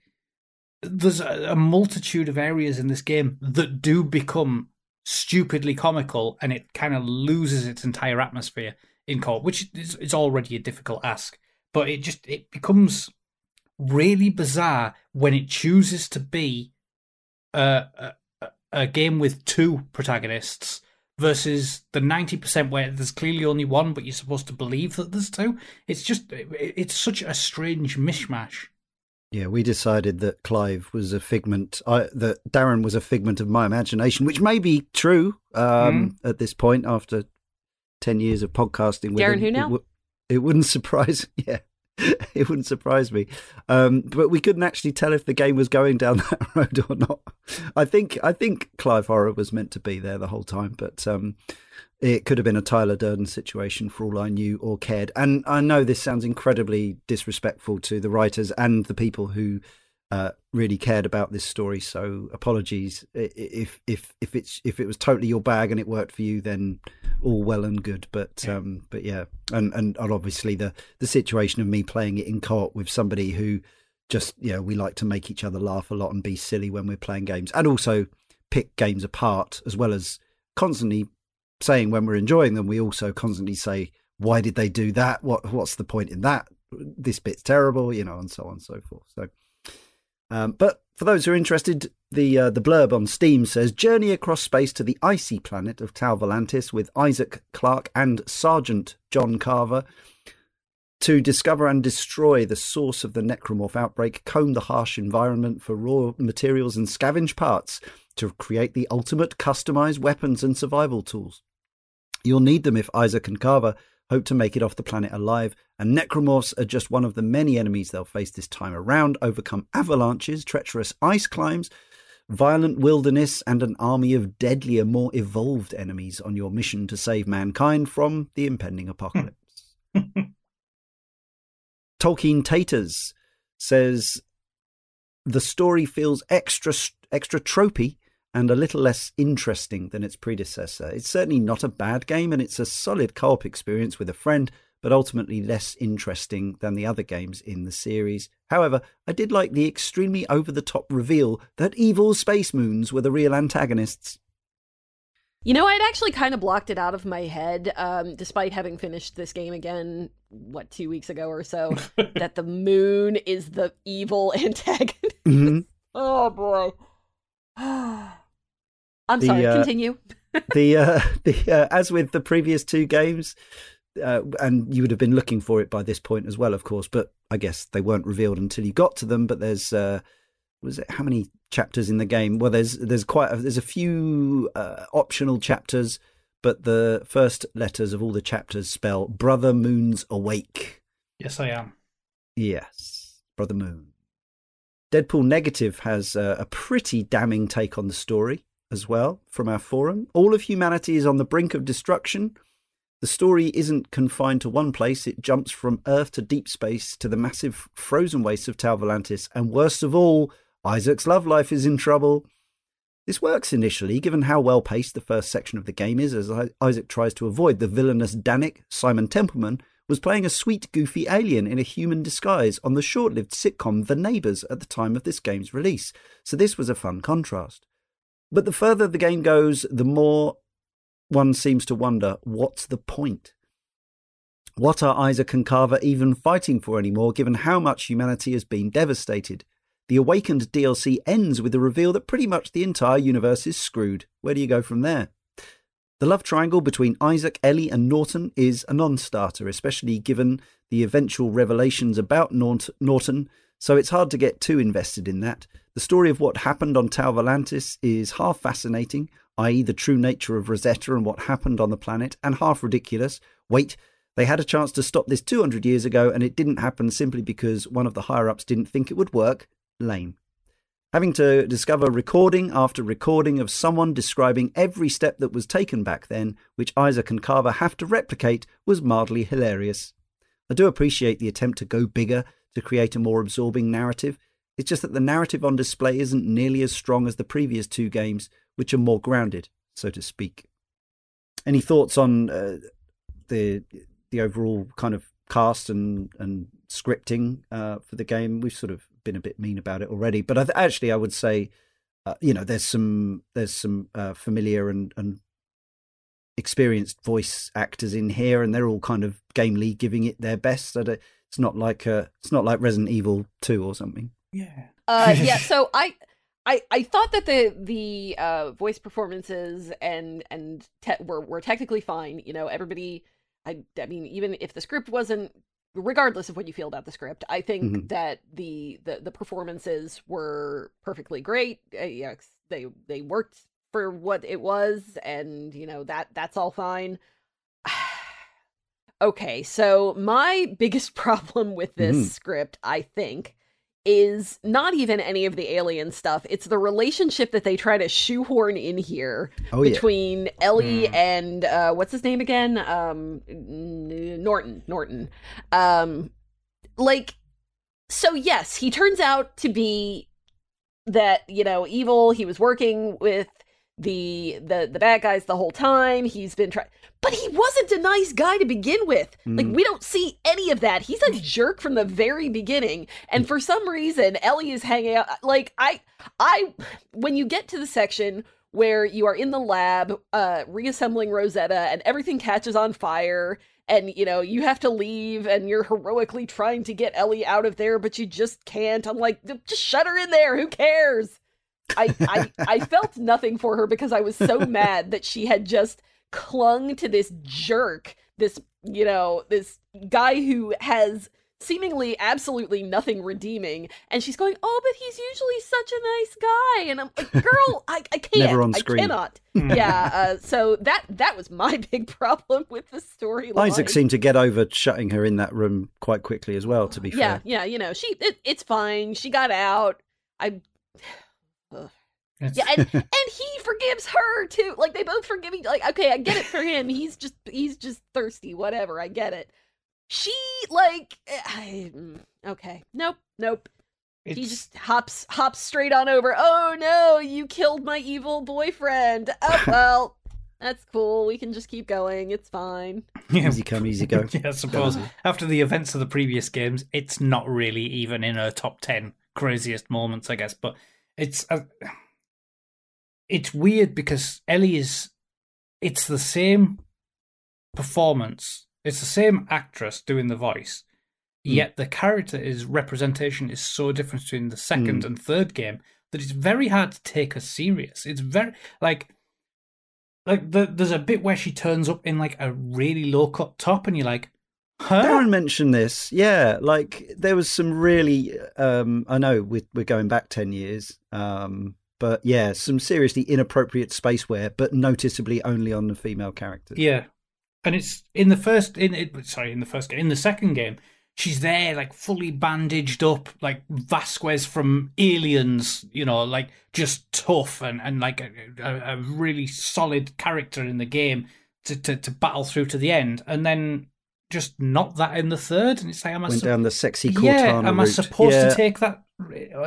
there's a, a multitude of areas in this game that do become stupidly comical, and it kind of loses its entire atmosphere in co-op, which is, is already a difficult ask. But it just it becomes really bizarre when it chooses to be a, a, a game with two protagonists versus the 90% where there's clearly only one but you're supposed to believe that there's two it's just it- it's such a strange mishmash Yeah, we decided that Clive was a figment, I, that Darren was a figment of my imagination, which may be true um, at this point after 10 years of podcasting with Darren him. who It now? It, wouldn't surprise, yeah, it wouldn't surprise me. Um, but we couldn't actually tell if the game was going down that road or not. I think, I think Clive Horror was meant to be there the whole time, but um, it could have been a Tyler Durden situation for all I knew or cared. And I know this sounds incredibly disrespectful to the writers and the people who uh, really cared about this story. So apologies if if if it's if it was totally your bag and it worked for you, then all well and good. But Yeah. um, but yeah, and, and and obviously the the situation of me playing it in co-op with somebody who just you know we like to make each other laugh a lot and be silly when we're playing games, and also pick games apart as well as constantly saying when we're enjoying them, we also constantly say, why did they do that? What what's the point in that? This bit's terrible, you know, and so on and so forth. So, um, but for those who are interested, the uh, the blurb on Steam says journey across space to the icy planet of Tau Volantis with Isaac Clarke and Sergeant John Carver to discover and destroy the source of the necromorph outbreak, comb the harsh environment for raw materials and scavenge parts to create the ultimate customized weapons and survival tools. You'll need them if Isaac and Carver hope to make it off the planet alive, and necromorphs are just one of the many enemies they'll face this time around, overcome avalanches, treacherous ice climbs, violent wilderness, and an army of deadlier, more evolved enemies on your mission to save mankind from the impending apocalypse. Hmm. Tolkien Taters says the story feels extra extra tropey and a little less interesting than its predecessor. It's certainly not a bad game, and it's a solid co-op experience with a friend, but ultimately less interesting than the other games in the series. However, I did like the extremely over-the-top reveal that evil space moons were the real antagonists. You know, I'd actually kind of blocked it out of my head, um, despite having finished this game again, what, two weeks ago or so, that the moon is the evil antagonist. Mm-hmm. oh, boy. I'm the, sorry, uh, continue. the uh, the uh, as with the previous two games, uh, and you would have been looking for it by this point as well, of course. But I guess they weren't revealed until you got to them. But there's uh, was it how many chapters in the game? Well, there's there's quite a, there's a few uh, optional chapters, but the first letters of all the chapters spell "Brother Moon's Awake." Yes, I am. Yes, Brother Moon. Deadpool Negative has a, a pretty damning take on the story as well from our forum. All of humanity is on the brink of destruction. The story isn't confined to one place, it jumps from Earth to deep space to the massive frozen wastes of Tau Volantis, and worst of all, Isaac's love life is in trouble. This works initially, given how well paced the first section of the game is, as Isaac tries to avoid the villainous Danik, Simon Templeman, was playing a sweet, goofy alien in a human disguise on the short lived sitcom The Neighbours at the time of this game's release, so this was a fun contrast. But the further the game goes, the more one seems to wonder what's the point? What are Isaac and Carver even fighting for anymore, given how much humanity has been devastated? The Awakened DLC ends with the reveal that pretty much the entire universe is screwed. Where do you go from there? The love triangle between Isaac, Ellie, and Norton is a non starter, especially given the eventual revelations about Norton, so it's hard to get too invested in that. The story of what happened on Tau Volantis is half fascinating, i.e., the true nature of Rosetta and what happened on the planet, and half ridiculous. Wait, they had a chance to stop this 200 years ago, and it didn't happen simply because one of the higher ups didn't think it would work. Lame. Having to discover recording after recording of someone describing every step that was taken back then, which Isaac and Carver have to replicate, was mildly hilarious. I do appreciate the attempt to go bigger to create a more absorbing narrative, it's just that the narrative on display isn't nearly as strong as the previous two games, which are more grounded, so to speak. Any thoughts on uh, the the overall kind of cast and and scripting uh, for the game? We've sort of been a bit mean about it already, but I th- actually I would say, uh, you know, there's some there's some uh, familiar and and experienced voice actors in here, and they're all kind of gamely giving it their best. It's not like uh, it's not like Resident Evil Two or something. Yeah. Uh, yeah. So I, I, I thought that the the uh, voice performances and and te- were were technically fine. You know, everybody. I I mean, even if the script wasn't, regardless of what you feel about the script, I think mm-hmm. that the, the the performances were perfectly great. Uh, yeah, they they worked for what it was, and you know that that's all fine. okay, so my biggest problem with this mm-hmm. script, I think, is not even any of the alien stuff. It's the relationship that they try to shoehorn in here oh, between yeah. Ellie mm. and uh, what's his name again? Um, Norton. Norton. Um, like, so yes, he turns out to be that you know evil. He was working with the the the bad guys the whole time. He's been trying, but he wasn't a nice guy to begin with. Mm. Like we don't see any of that. He's a jerk from the very beginning, and for some reason, Ellie is hanging out. Like I, I, when you get to the section where you are in the lab uh reassembling Rosetta and everything catches on fire and you know you have to leave and you're heroically trying to get Ellie out of there but you just can't. I'm like just shut her in there. Who cares? I, I I felt nothing for her because I was so mad that she had just clung to this jerk, this you know, this guy who has seemingly absolutely nothing redeeming. And she's going oh but he's usually such a nice guy. And i'm like girl i, I can't. Never on screen. i cannot. Yeah uh, so that that was my big problem with the story isaac seemed to get over shutting her in that room quite quickly as well to be yeah, fair. yeah yeah you know she it, it's fine. She got out. I yeah, and, and he forgives her too. Like they both forgive each. Like okay, I get it for him. He's just he's just thirsty. Whatever, I get it. she like I, mm, okay, nope, nope. It's, He just hops hops straight on over. Oh no, you killed my evil boyfriend. Oh well, that's cool. We can just keep going. It's fine. yeah, Easy come, easy go. yeah, I suppose after the events of the previous games, it's not really even in her top ten craziest moments, I guess. But it's uh, it's weird because Ellie is it's the same performance. It's the same actress doing the voice, Hmm. yet the character is representation is so different between the second Mm. and third game that it's very hard to take her serious. It's very like like the, there's a bit where she turns up in like a really low cut top, and you're like, huh? Darren mentioned this. Yeah, like there was some really. Um, I know we're, we're going back ten years, um, but yeah, some seriously inappropriate spaceware, but noticeably only on the female characters. Yeah, and it's in the first in it, sorry in the first game in the second game she's there like fully bandaged up like Vasquez from Aliens, you know, like just tough and and like a, a, a really solid character in the game to, to to battle through to the end, and then just not that in the third, and it's like am I Went sup- down the sexy yeah, Cortana am I route. supposed Yeah. to take that?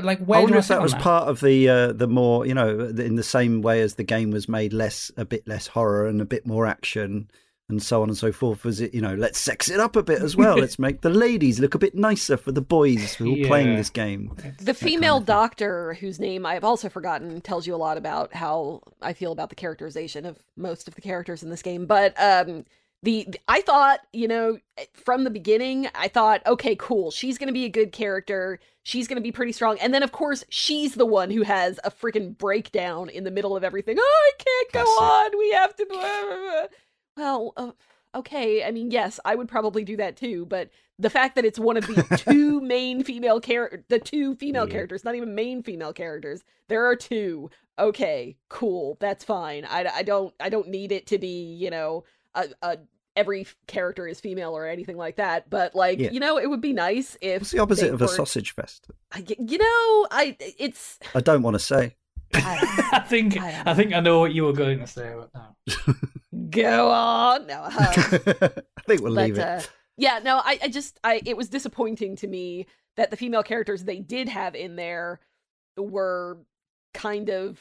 Like where I wonder do I if that was that? part of the uh, the more you know in the same way as the game was made less a bit less horror and a bit more action and so on and so forth. Was it you know let's sex it up a bit as well? let's make the ladies look a bit nicer for the boys who are playing this game. The kind female of thing. doctor, whose name I have also forgotten, tells you a lot about how I feel about the characterization of most of the characters in this game. But um, the, I thought, you know, from the beginning, I thought, okay, cool, she's gonna be a good character. She's gonna be pretty strong, and then of course she's the one who has a freaking breakdown in the middle of everything. Oh, I can't go Classic. on. We have to. blah, blah, blah." Well, uh, okay. I mean, yes, I would probably do that too, but the fact that it's one of the two main female char- the two female Yeah. characters, not even main female characters. There are two. Okay, cool. That's fine. I, I don't I don't need it to be you know a, a every character is female or anything like that. But like Yeah. you know, it would be nice if What's the opposite they of a sausage fest? I- You know, I it's I don't want to say. I, I think I I think I know what you were going to say about that. go on. No, uh, I think we'll but leave it. uh, yeah, no, I, I just I it was disappointing to me that the female characters they did have in there were kind of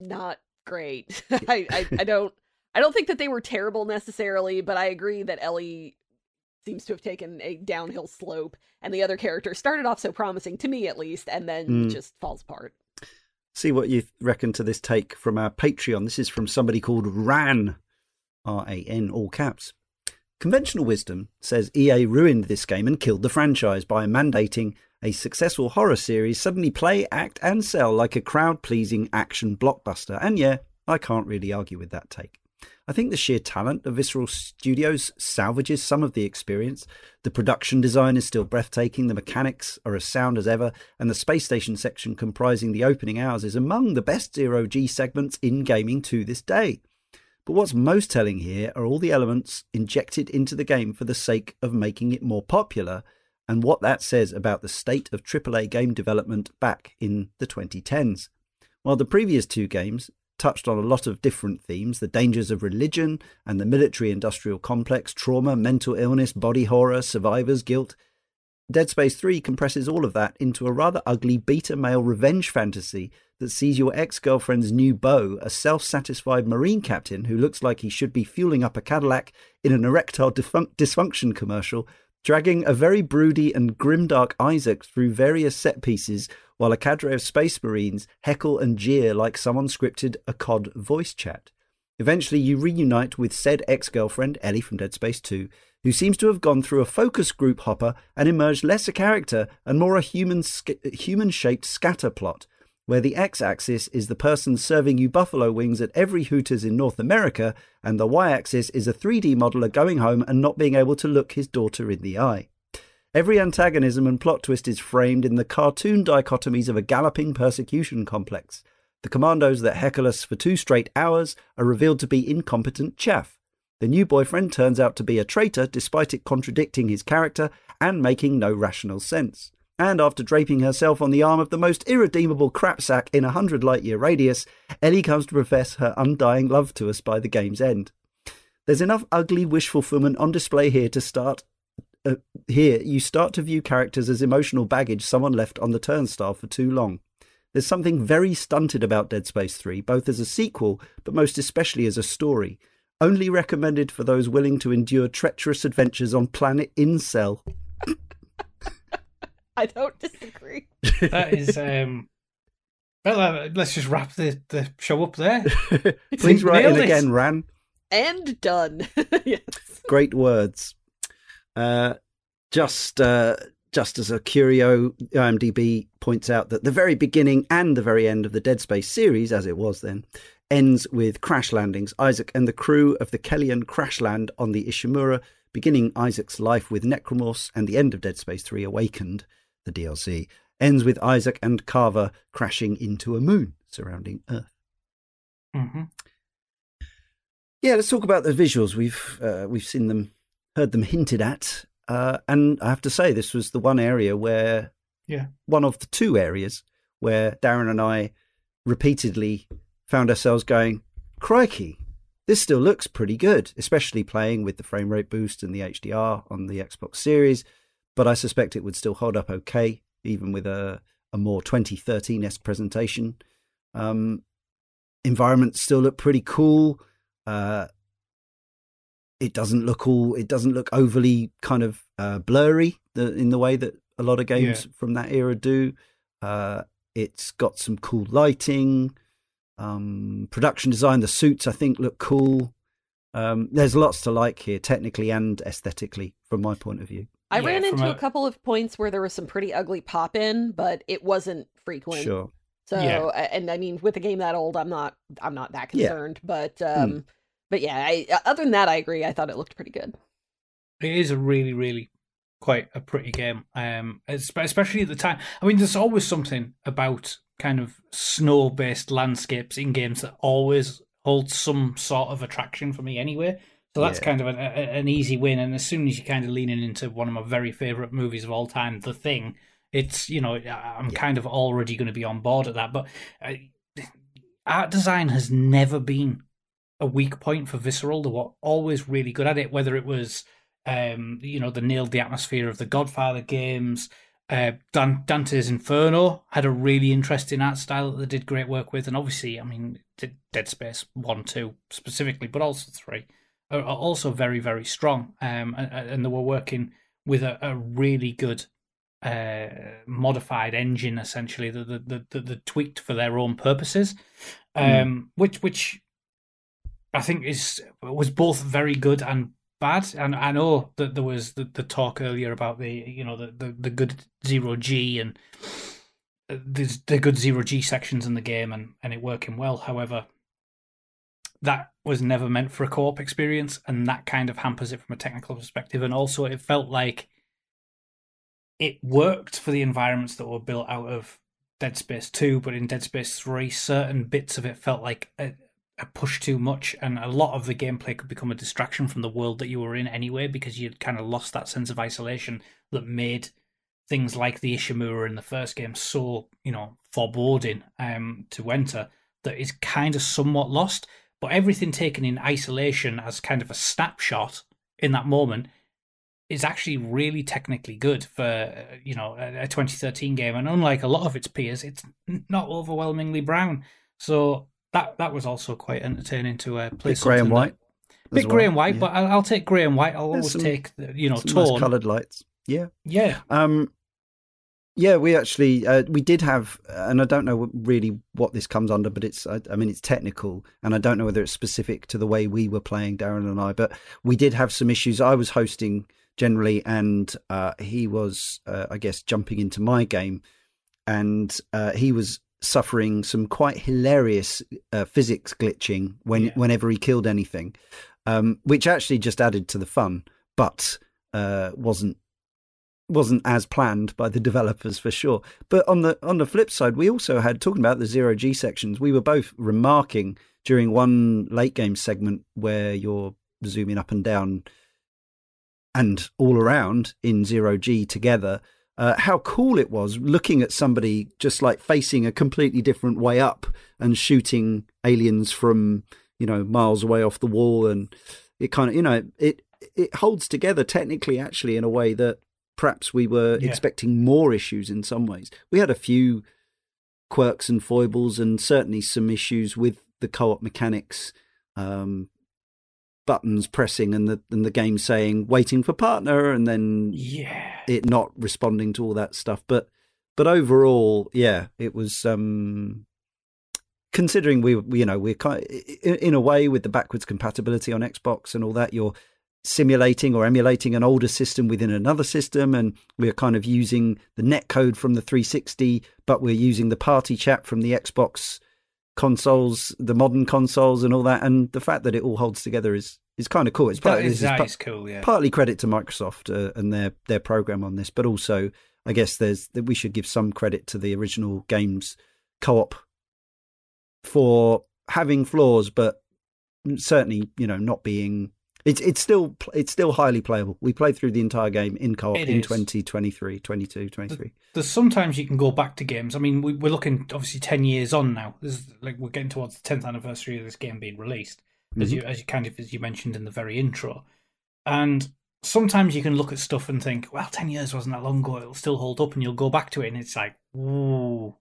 not great. I, I I don't I don't think that they were terrible necessarily, but I agree that Ellie seems to have taken a downhill slope and the other character started off so promising to me at least and then Mm. just falls apart. See what you reckon to this take from our Patreon. This is from somebody called Ran, R A N, all caps. Conventional wisdom says EA ruined this game and killed the franchise by mandating a successful horror series suddenly play, act, and sell like a crowd pleasing action blockbuster. And yeah, I can't really argue with that take. I think the sheer talent of Visceral Studios salvages some of the experience. The production design is still breathtaking, the mechanics are as sound as ever, and the space station section comprising the opening hours is among the best zero G segments in gaming to this day. But what's most telling here are all the elements injected into the game for the sake of making it more popular, and what that says about the state of AAA game development back in the 2010s. While the previous two games touched on a lot of different themes the dangers of religion and the military industrial complex, trauma, mental illness, body horror, survivor's guilt. Dead Space 3 compresses all of that into a rather ugly beta male revenge fantasy that sees your ex girlfriend's new beau, a self satisfied Marine captain who looks like he should be fueling up a Cadillac in an erectile dysfunction commercial, dragging a very broody and grimdark Isaac through various set pieces while a cadre of space marines heckle and jeer like someone scripted a COD voice chat. Eventually, you reunite with said ex girlfriend, Ellie from Dead Space 2, who seems to have gone through a focus group hopper and emerged less a character and more a human human shaped scatter plot, where the x axis is the person serving you buffalo wings at every Hooters in North America, and the y axis is a 3D modeler going home and not being able to look his daughter in the eye. Every antagonism and plot twist is framed in the cartoon dichotomies of a galloping persecution complex. The commandos that heckle us for two straight hours are revealed to be incompetent chaff. The new boyfriend turns out to be a traitor despite it contradicting his character and making no rational sense. And after draping herself on the arm of the most irredeemable crapsack in a hundred light year radius, Ellie comes to profess her undying love to us by the game's end. There's enough ugly wish fulfillment on display here to start uh, here you start to view characters as emotional baggage someone left on the turnstile for too long. There's something very stunted about Dead Space 3, both as a sequel, but most especially as a story. Only recommended for those willing to endure treacherous adventures on planet Incel. I don't disagree. That is. um Well, uh, let's just wrap the, the show up there. Please write in Nailed it. again, Ran. And done. yes. Great words. Uh, just uh, just as a curio, IMDb points out that the very beginning and the very end of the Dead Space series, as it was then, ends with crash landings. Isaac and the crew of the Kellion crash land on the Ishimura, beginning Isaac's life with Necromorph, and the end of Dead Space 3 Awakened, the DLC, ends with Isaac and Carver crashing into a moon surrounding Earth. hmm Yeah, let's talk about the visuals. We've uh, we've seen them, heard them hinted at, uh, and I have to say this was the one area where, Yeah. one of the two areas where Darren and I repeatedly found ourselves going, "Crikey, this still looks pretty good," especially playing with the frame rate boost and the HDR on the Xbox Series. But I suspect it would still hold up okay, even with a a more 2013 esque presentation. Um, environments still look pretty cool. Uh, it doesn't look all. It doesn't look overly kind of uh, blurry the, in the way that a lot of games from that era do. Uh, it's got some cool lighting, um, production design. The suits I think look cool. Um, there's lots to like here, technically and aesthetically, from my point of view. I Yeah, ran into a... a- couple of points where there was some pretty ugly pop in, but it wasn't frequent. Sure. So, Yeah. and I mean, with a game that old, I'm not, I'm not that Yeah. concerned. But, um, but yeah, I, other than that, I agree. I thought it looked pretty good. It is a really, really quite a pretty game. Um, especially at the time. I mean, there's always something about kind of snow-based landscapes in games that always hold some sort of attraction for me, anyway. So that's Yeah. kind of an, a, an easy win. And as soon as you're kind of leaning into one of my very favorite movies of all time, The Thing, it's you know I'm Yeah. kind of already going to be on board at that. But uh, art design has never been a weak point for Visceral. They were always really good at it, whether it was um, you know, they nailed the atmosphere of the Godfather games. Uh, Dan- Dante's Inferno had a really interesting art style that they did great work with, and obviously, I mean, Dead Space one, two specifically, but also three are, are also very, very strong. Um, and, and they were working with a, a really good uh, modified engine, essentially that that- that they tweaked for their own purposes, um, which which I think is was both very good and bad. And I know that there was the, the talk earlier about the you know the, the, the good zero G and uh, there's the good zero G sections in the game and, and it working well. However, that was never meant for a co-op experience, and that kind of hampers it from a technical perspective. And also, it felt like it worked for the environments that were built out of Dead Space 2, but in Dead Space 3, certain bits of it felt like a, a push too much, and a lot of the gameplay could become a distraction from the world that you were in anyway, because you'd kind of lost that sense of isolation that made things like the Ishimura in the first game so, you know, foreboding um, to enter that is kind of somewhat lost. But everything taken in isolation as kind of a snapshot in that moment is actually really technically good for you know a, a 2013 game and unlike a lot of its peers it's not overwhelmingly brown so that that was also quite entertaining to uh, play Bit grey and white. bit well, grey and white yeah. but I'll, I'll take grey and white i'll There's always some- take the, you know tone nice coloured lights. Yeah. yeah Um, yeah, we actually uh, we did have, and I don't know really what this comes under, but it's I, I mean it's technical, and I don't know whether it's specific to the way we were playing, Darren and I, but we did have some issues. I was hosting generally, and uh, he was, uh, I guess, jumping into my game, and uh, he was suffering some quite hilarious uh, physics glitching when Yeah. whenever he killed anything, um, which actually just added to the fun, but uh, wasn't wasn't as planned by the developers for sure. But on the on the flip side, we also had talking about the zero G sections. We were both remarking during one late game segment where you're zooming up and down and all around in zero G together. Uh, how cool it was looking at somebody just like facing a completely different way up and shooting aliens from you know miles away off the wall and it kind of you know it it holds together technically, actually, in a way that perhaps we were Yeah. expecting more issues in some ways. We had a few quirks and foibles, and certainly some issues with the co-op mechanics. Um, buttons pressing and the and the game saying waiting for partner and then Yeah. it not responding to all that stuff but but overall yeah it was um considering we we, you know we're kind in, in a way with the backwards compatibility on Xbox and all that you're simulating or emulating an older system within another system and we're kind of using the netcode from the 360 but we're using the party chat from the Xbox consoles the modern consoles and all that and the fact that it all holds together is is kind of cool it's part, That this is, is that part- is cool, yeah. partly credit to Microsoft uh, and their their program on this, but also I guess there's that we should give some credit to the original games co-op for having flaws, but certainly you know not being. It's it's still it's still highly playable. We played through the entire game in co-op It in is. 2023, 22, 23. There's sometimes you can go back to games. I mean, we, we're looking obviously ten years on now. This is like we're getting towards the tenth anniversary of this game being released, as Mhm. you as you kind of as you mentioned in the very intro. And sometimes you can look at stuff and think, well, ten years wasn't that long ago. It'll still hold up, and you'll go back to it, and it's like, ooh,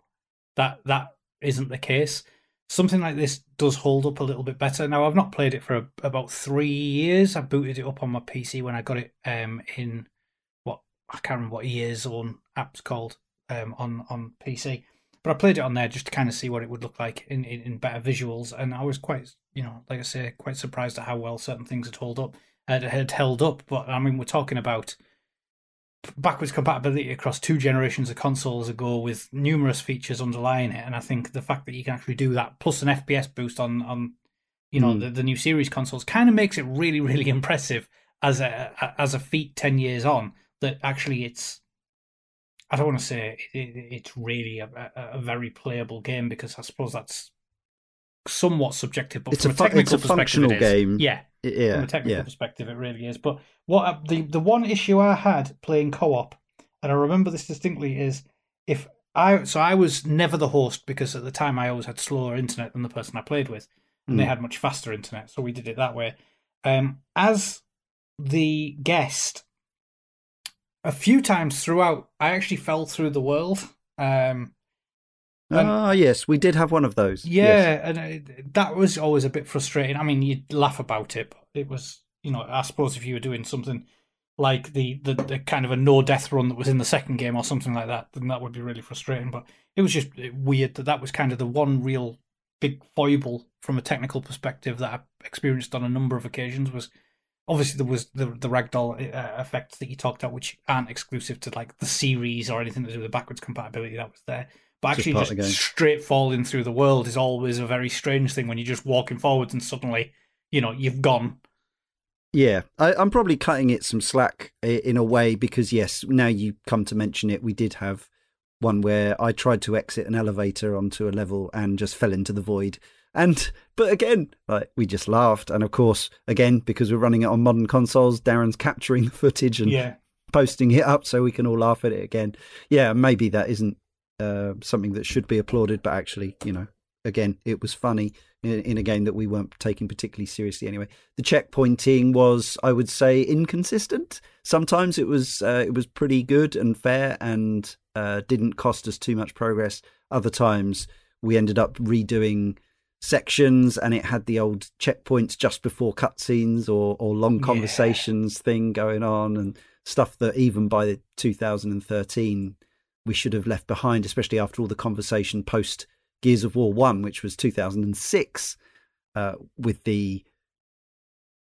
that that isn't the case. Something like this does hold up a little bit better. Now, I've not played it for a, about three years. I booted it up on my PC when I got it um, in what I can't remember what EA on app's called um, on on PC. But I played it on there just to kind of see what it would look like in, in, in better visuals, and I was quite, you know, like I say, quite surprised at how well certain things had held up. Had, had held up, but I mean, we're talking about backwards compatibility across two generations of consoles ago with numerous features underlying it, and I think the fact that you can actually do that plus an FPS boost on on you know Mm. the, the new series consoles kind of makes it really really impressive as a as a feat 10 years on that actually it's I don't want to say it, it, it's really a, a, a very playable game because I suppose that's somewhat subjective, but It's from a a, fu- it's technical a perspective, functional game. Yeah, Yeah, from a technical yeah. perspective, it really is. But what I- the the one issue I had playing co-op, and I remember this distinctly, is if I so I was never the host because at the time I always had slower internet than the person I played with, and they Mm. had much faster internet, so we did it that way. Um, as the guest, a few times throughout, I actually fell through the world. Um, Ah, yes, we did have one of those. yeah, Yes. and it, that was always a bit frustrating. I mean, you'd laugh about it, but it was, you know, I suppose if you were doing something like the, the, the kind of a no death run that was in the second game or something like that, then that would be really frustrating. But it was just weird that that was kind of the one real big foible from a technical perspective that I experienced on a number of occasions was obviously there was the the ragdoll uh, effects that you talked about, which aren't exclusive to like the series or anything to do with the backwards compatibility that was there. But actually, just, game. straight falling through the world is always a very strange thing when you're just walking forwards and suddenly, you know, you've gone. Yeah, I, I'm probably cutting it some slack in a way because yes, now you come to mention it, we did have one where I tried to exit an elevator onto a level and just fell into the void. And but again, like we just laughed, and of course, again because we're running it on modern consoles, Darren's capturing the footage and Yeah, posting it up so we can all laugh at it again. Yeah, maybe that isn't uh, something that should be applauded, but actually, you know, again, it was funny in, in a game that we weren't taking particularly seriously anyway. The checkpointing was, I would say, inconsistent. Sometimes it was uh, it was pretty good and fair and uh, didn't cost us too much progress. Other times we ended up redoing sections and it had the old checkpoints just before cutscenes or, or long Yeah. conversations thing going on and stuff that even by 2013 we should have left behind, especially after all the conversation post Gears of War 1, which was 2006, uh, with the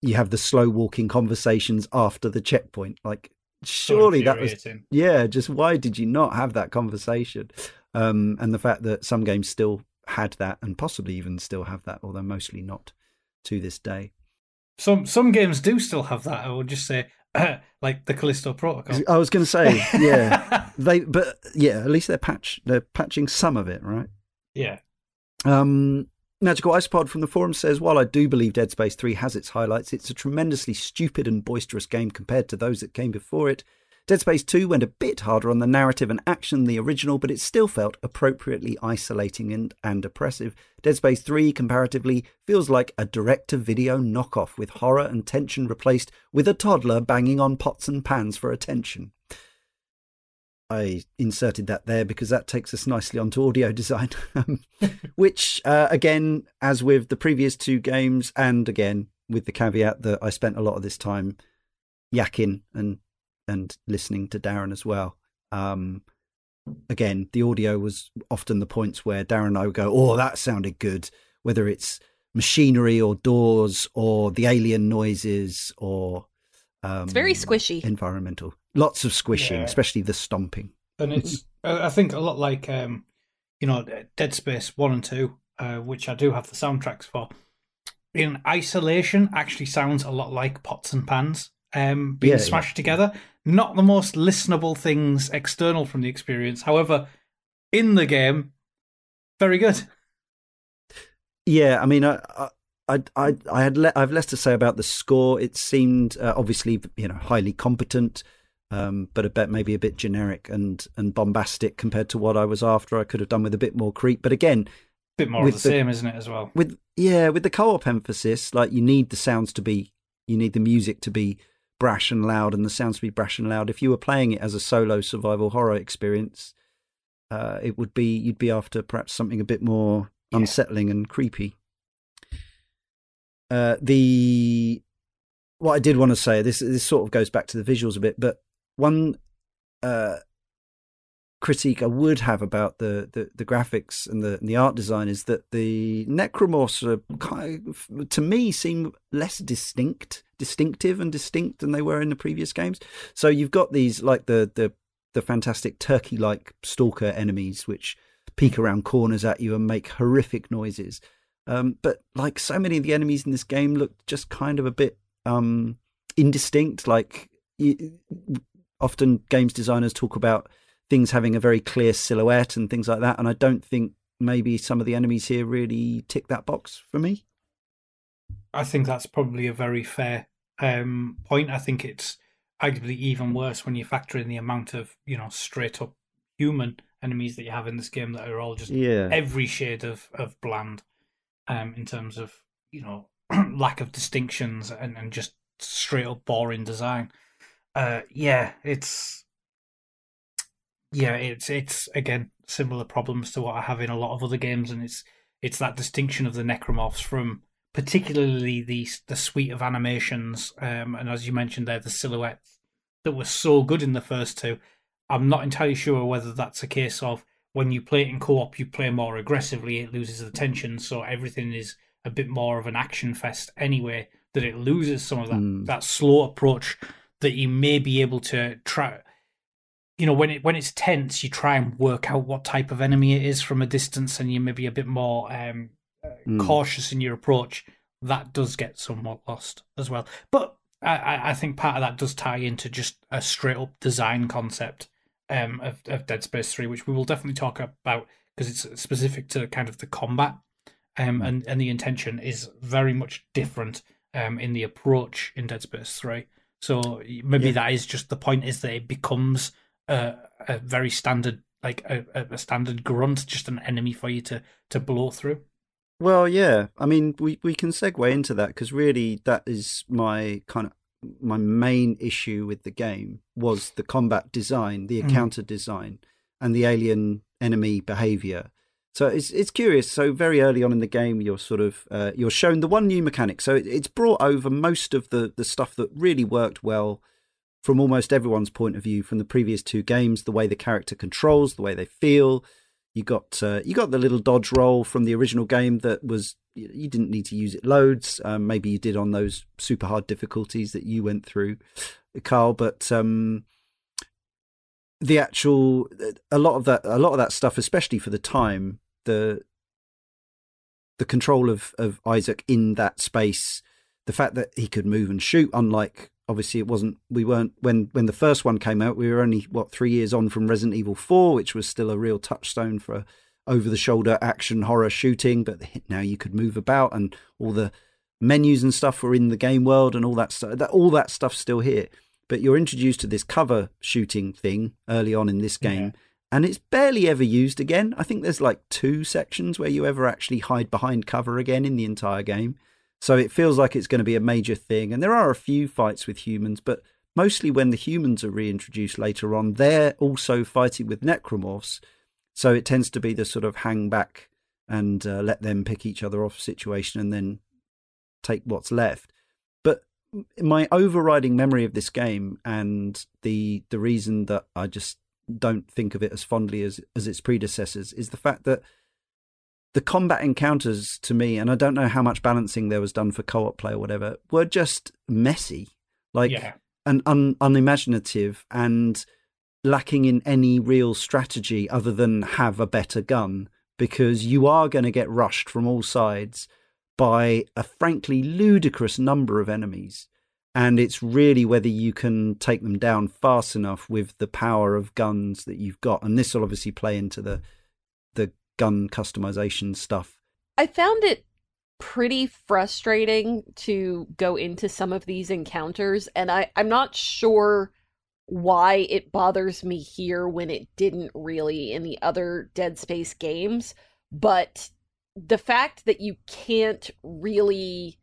you have the slow walking conversations after the checkpoint. Like, surely that was yeah, just why did you not have that conversation? Um, and the fact that some games still had that and possibly even still have that, although mostly not to this day. Some some games do still have that. I would just say, like the Callisto Protocol. I was going to say, yeah, they, but yeah, at least they're patch, they're patching some of it, right? yeah. Um, Magical Isopod from the forum says, while I do believe Dead Space 3 has its highlights, it's a tremendously stupid and boisterous game compared to those that came before it. Dead Space 2 went a bit harder on the narrative and action than the original, but it still felt appropriately isolating and, and oppressive. Dead Space 3, comparatively, feels like a direct to video knockoff with horror and tension replaced with a toddler banging on pots and pans for attention. I inserted that there because that takes us nicely onto audio design, um, which, uh, again, as with the previous two games, and again, with the caveat that I spent a lot of this time yakking and and listening to Darren as well. Um, again, the audio was often the points where Darren and I would go, "Oh, that sounded good," whether it's machinery or doors or the alien noises or um, it's very squishy environmental Lots of squishing, yeah. especially the stomping. And it's, I think, a lot like, um, you know, Dead Space 1 and 2, uh, which I do have the soundtracks for. In isolation, actually sounds a lot like pots and pans um, being yeah, smashed yeah. together. Not the most listenable things external from the experience. However, in the game, very good. Yeah, I mean, I, I, I, I had le- I have less to say about the score. It seemed uh, obviously, you know, highly competent um, but a bit maybe a bit generic and and bombastic compared to what I was after. I could have done with a bit more creep, but again, bit more of the, the same, isn't it? As well with yeah, with the co-op emphasis, like you need the sounds to be, you need the music to be brash and loud, and the sounds to be brash and loud. If you were playing it as a solo survival horror experience, uh, it would be you'd be after perhaps something a bit more yeah. unsettling and creepy. Uh, the what I did want to say this this sort of goes back to the visuals a bit, but one uh, critique I would have about the, the, the graphics and the and the art design is that the necromorphs kind of, to me seem less distinct, distinctive and distinct than they were in the previous games. So you've got these like the the the fantastic turkey-like stalker enemies which peek around corners at you and make horrific noises. Um, but like so many of the enemies in this game look just kind of a bit um, indistinct. Like often games designers talk about things having a very clear silhouette and things like that. And I don't think maybe some of the enemies here really tick that box for me. I think that's probably a very fair um, point. I think it's arguably even worse when you factor in the amount of you know straight up human enemies that you have in this game that are all just yeah. every shade of of bland um, in terms of you know lack of distinctions and, and just straight up boring design uh, yeah, it's yeah, it's it's again similar problems to what I have in a lot of other games, and it's it's that distinction of the necromorphs from particularly the the suite of animations, um, and as you mentioned there, the silhouettes that were so good in the first two. I'm not entirely sure whether that's a case of when you play it in co-op, you play more aggressively, it loses the tension, so everything is a bit more of an action fest anyway. That it loses some of that mm. that slow approach that you may be able to try you know when it when it's tense you try and work out what type of enemy it is from a distance and you may be a bit more um, mm. cautious in your approach that does get somewhat lost as well but I, I think part of that does tie into just a straight up design concept um, of, of Dead Space 3 which we will definitely talk about because it's specific to kind of the combat um, mm. and, and the intention is very much different um, in the approach in Dead Space 3 so maybe yeah. that is just the point is that it becomes a, a very standard, like a, a standard grunt, just an enemy for you to to blow through. Well, yeah. I mean, we, we can segue into that because really that is my kind of my main issue with the game was the combat design, the mm. encounter mm. design, and the alien enemy behavior. So it's it's curious. So very early on in the game, you're sort of uh, you're shown the one new mechanic. So it's brought over most of the the stuff that really worked well from almost everyone's point of view from the previous two games. The way the character controls, the way they feel. You got uh, you got the little dodge roll from the original game that was you didn't need to use it loads. Um, maybe you did on those super hard difficulties that you went through, Karl. But um, the actual a lot of that a lot of that stuff, especially for the time, the the control of of Isaac in that space, the fact that he could move and shoot, unlike obviously it wasn't we weren't when when the first one came out, we were only what three years on from Resident Evil Four, which was still a real touchstone for over the shoulder action horror shooting, but now you could move about and all the menus and stuff were in the game world and all that stuff. That all that stuff's still here but you're introduced to this cover shooting thing early on in this game. Yeah. And it's barely ever used again. I think there's like two sections where you ever actually hide behind cover again in the entire game. So it feels like it's going to be a major thing. And there are a few fights with humans, but mostly when the humans are reintroduced later on, they're also fighting with necromorphs. So it tends to be the sort of hang back and uh, let them pick each other off situation and then take what's left. But my overriding memory of this game and the the reason that I just don't think of it as fondly as as its predecessors is the fact that the combat encounters to me, and I don't know how much balancing there was done for co-op play or whatever, were just messy, like yeah. and un, unimaginative and lacking in any real strategy other than have a better gun because you are going to get rushed from all sides by a frankly ludicrous number of enemies. And it's really whether you can take them down fast enough with the power of guns that you've got. And this will obviously play into the the gun customization stuff. I found it pretty frustrating to go into some of these encounters, and I, I'm not sure why it bothers me here when it didn't really in the other Dead Space games. But the fact that you can't really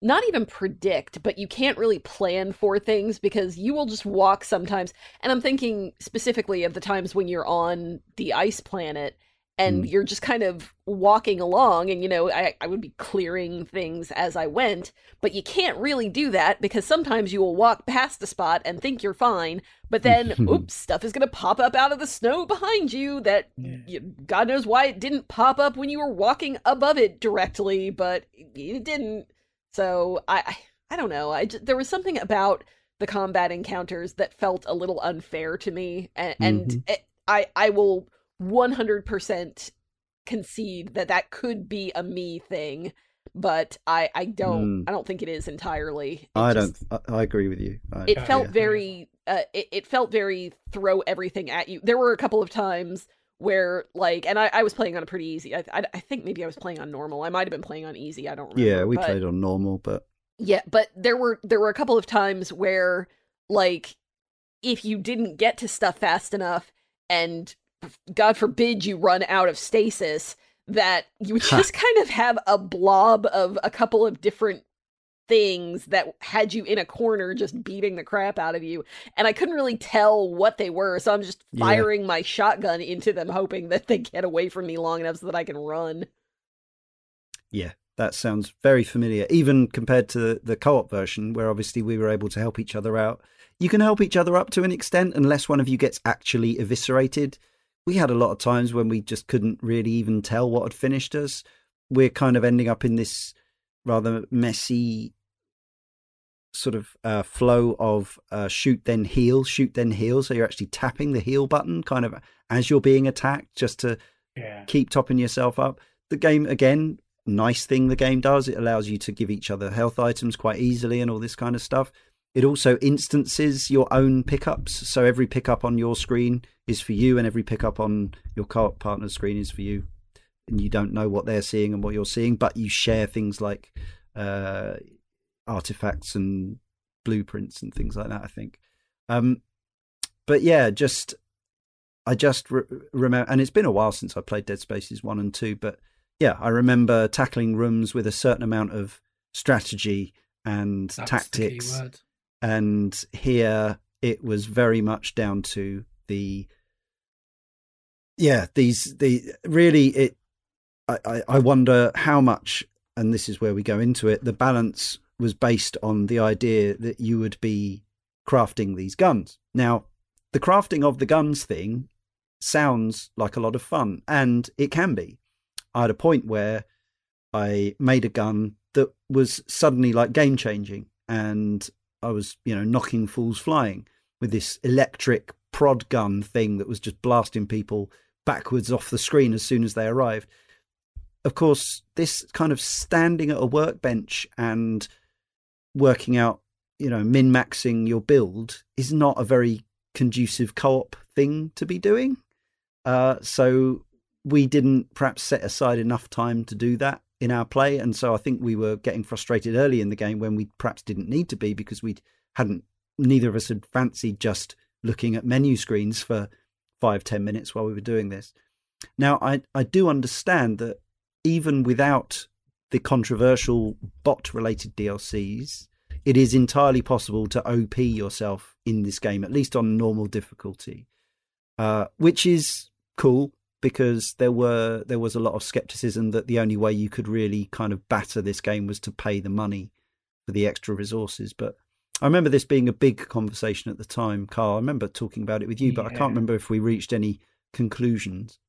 not even predict, but you can't really plan for things because you will just walk sometimes. And I'm thinking specifically of the times when you're on the ice planet and mm. you're just kind of walking along and you know I, I would be clearing things as i went but you can't really do that because sometimes you will walk past a spot and think you're fine but then oops stuff is going to pop up out of the snow behind you that yeah. you, god knows why it didn't pop up when you were walking above it directly but it didn't so i i don't know i just, there was something about the combat encounters that felt a little unfair to me and, mm-hmm. and it, i i will 100% concede that that could be a me thing but i i don't mm. i don't think it is entirely it i just, don't I, I, agree with you I, it felt yeah. very uh, it, it felt very throw everything at you there were a couple of times where like and I, I was playing on a pretty easy I, I, I think maybe i was playing on normal i might have been playing on easy i don't remember yeah we but, played on normal but yeah but there were there were a couple of times where like if you didn't get to stuff fast enough and God forbid you run out of stasis, that you would just kind of have a blob of a couple of different things that had you in a corner just beating the crap out of you and i couldn't really tell what they were so i'm just firing yeah. my shotgun into them hoping that they get away from me long enough so that i can run. Yeah that sounds very familiar even compared to the co-op version where obviously we were able to help each other out. You can help each other up to an extent unless one of you gets actually eviscerated we had a lot of times when we just couldn't really even tell what had finished us. We're kind of ending up in this rather messy sort of uh, flow of uh, shoot then heal, shoot then heal. So you're actually tapping the heal button kind of as you're being attacked just to yeah. keep topping yourself up. The game, again, nice thing the game does. It allows you to give each other health items quite easily and all this kind of stuff. It also instances your own pickups. So every pickup on your screen is for you, and every pickup on your partner's screen is for you. And you don't know what they're seeing and what you're seeing, but you share things like uh, artifacts and blueprints and things like that. I think. Um, but yeah, just I just re- remember, and it's been a while since I played Dead Spaces one and two, but yeah, I remember tackling rooms with a certain amount of strategy and That's tactics. And here it was very much down to the yeah these the really it I, I wonder how much and this is where we go into it the balance was based on the idea that you would be crafting these guns. Now the crafting of the guns thing sounds like a lot of fun and it can be. I had a point where i made a gun that was suddenly like game changing and i was you know knocking fools flying with this electric prod gun thing that was just blasting people backwards off the screen as soon as they arrived. Of course, this kind of standing at a workbench and working out, you know, min maxing your build is not a very conducive co op thing to be doing. Uh, so we didn't perhaps set aside enough time to do that in our play. And so I think we were getting frustrated early in the game when we perhaps didn't need to be because we hadn't neither of us had fancied just looking at menu screens for five ten minutes while we were doing this. Now, I I do understand that even without the controversial bot related DLCs, it is entirely possible to OP yourself in this game, at least on normal difficulty, uh, which is cool because there were there was a lot of skepticism that the only way you could really kind of batter this game was to pay the money for the extra resources. But I remember this being a big conversation at the time, Karl. I remember talking about it with you, but I can't remember if we reached any conclusions.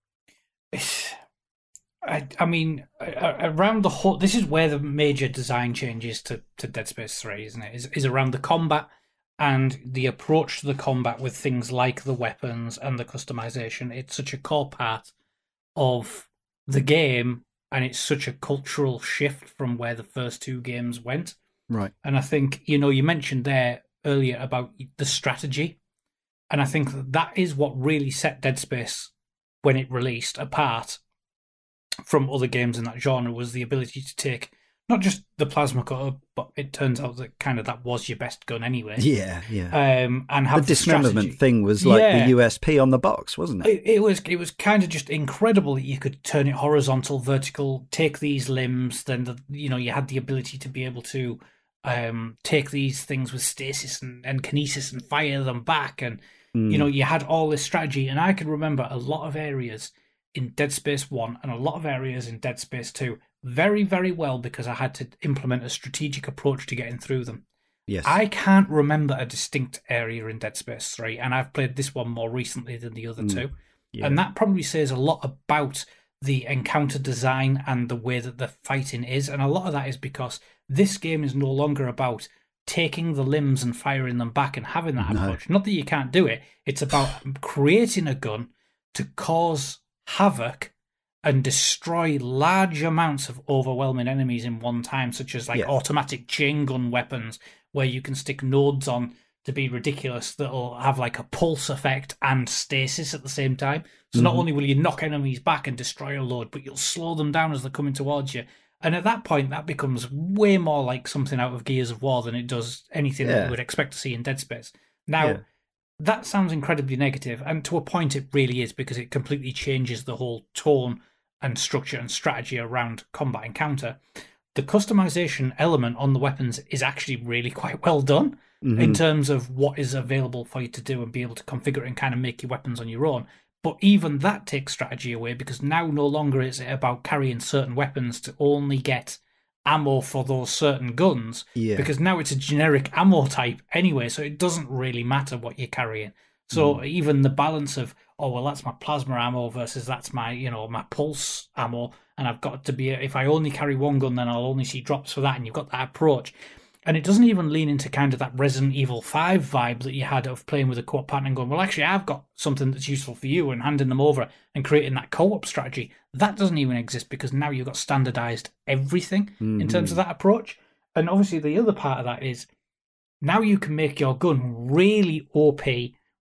I, I mean, around the whole, this is where the major design changes to, to Dead Space 3, isn't it? Is, is around the combat and the approach to the combat with things like the weapons and the customization. It's such a core part of the game, and it's such a cultural shift from where the first two games went. Right. And I think, you know, you mentioned there earlier about the strategy. And I think that is what really set Dead Space when it released apart from other games in that genre was the ability to take not just the plasma cutter, but it turns out that kind of that was your best gun anyway. Yeah, yeah. Um, and have the dismemberment thing was like yeah. the USP on the box, wasn't it? it? It was. It was kind of just incredible that you could turn it horizontal, vertical, take these limbs. Then the, you know you had the ability to be able to um, take these things with stasis and, and kinesis and fire them back, and mm. you know you had all this strategy. And I can remember a lot of areas in Dead Space 1 and a lot of areas in Dead Space 2 very, very well because I had to implement a strategic approach to getting through them. Yes. I can't remember a distinct area in Dead Space 3, and I've played this one more recently than the other mm. two. Yeah. And that probably says a lot about the encounter design and the way that the fighting is. And a lot of that is because this game is no longer about taking the limbs and firing them back and having that no. approach. Not that you can't do it, it's about creating a gun to cause havoc and destroy large amounts of overwhelming enemies in one time, such as like automatic chain gun weapons, where you can stick nodes on to be ridiculous that'll have like a pulse effect and stasis at the same time. So mm-hmm. not only will you knock enemies back and destroy a load, but you'll slow them down as they're coming towards you. And at that point, that becomes way more like something out of Gears of War than it does anything yeah. that you would expect to see in Dead Space. Now, yeah that sounds incredibly negative, and to a point, it really is because it completely changes the whole tone and structure and strategy around combat encounter. The customization element on the weapons is actually really quite well done mm-hmm. in terms of what is available for you to do and be able to configure and kind of make your weapons on your own. But even that takes strategy away because now no longer is it about carrying certain weapons to only get ammo for those certain guns yeah. because now it's a generic ammo type anyway, so it doesn't really matter what you're carrying. So mm. even the balance of oh well, that's my plasma ammo versus that's my you know my pulse ammo, and I've got to be if I only carry one gun, then I'll only see drops for that, and you've got that approach. And it doesn't even lean into kind of that Resident Evil 5 vibe that you had of playing with a co op partner and going, well, actually, I've got something that's useful for you and handing them over and creating that co op strategy. That doesn't even exist because now you've got standardized everything mm-hmm. in terms of mm-hmm. that approach. And obviously, the other part of that is now you can make your gun really OP,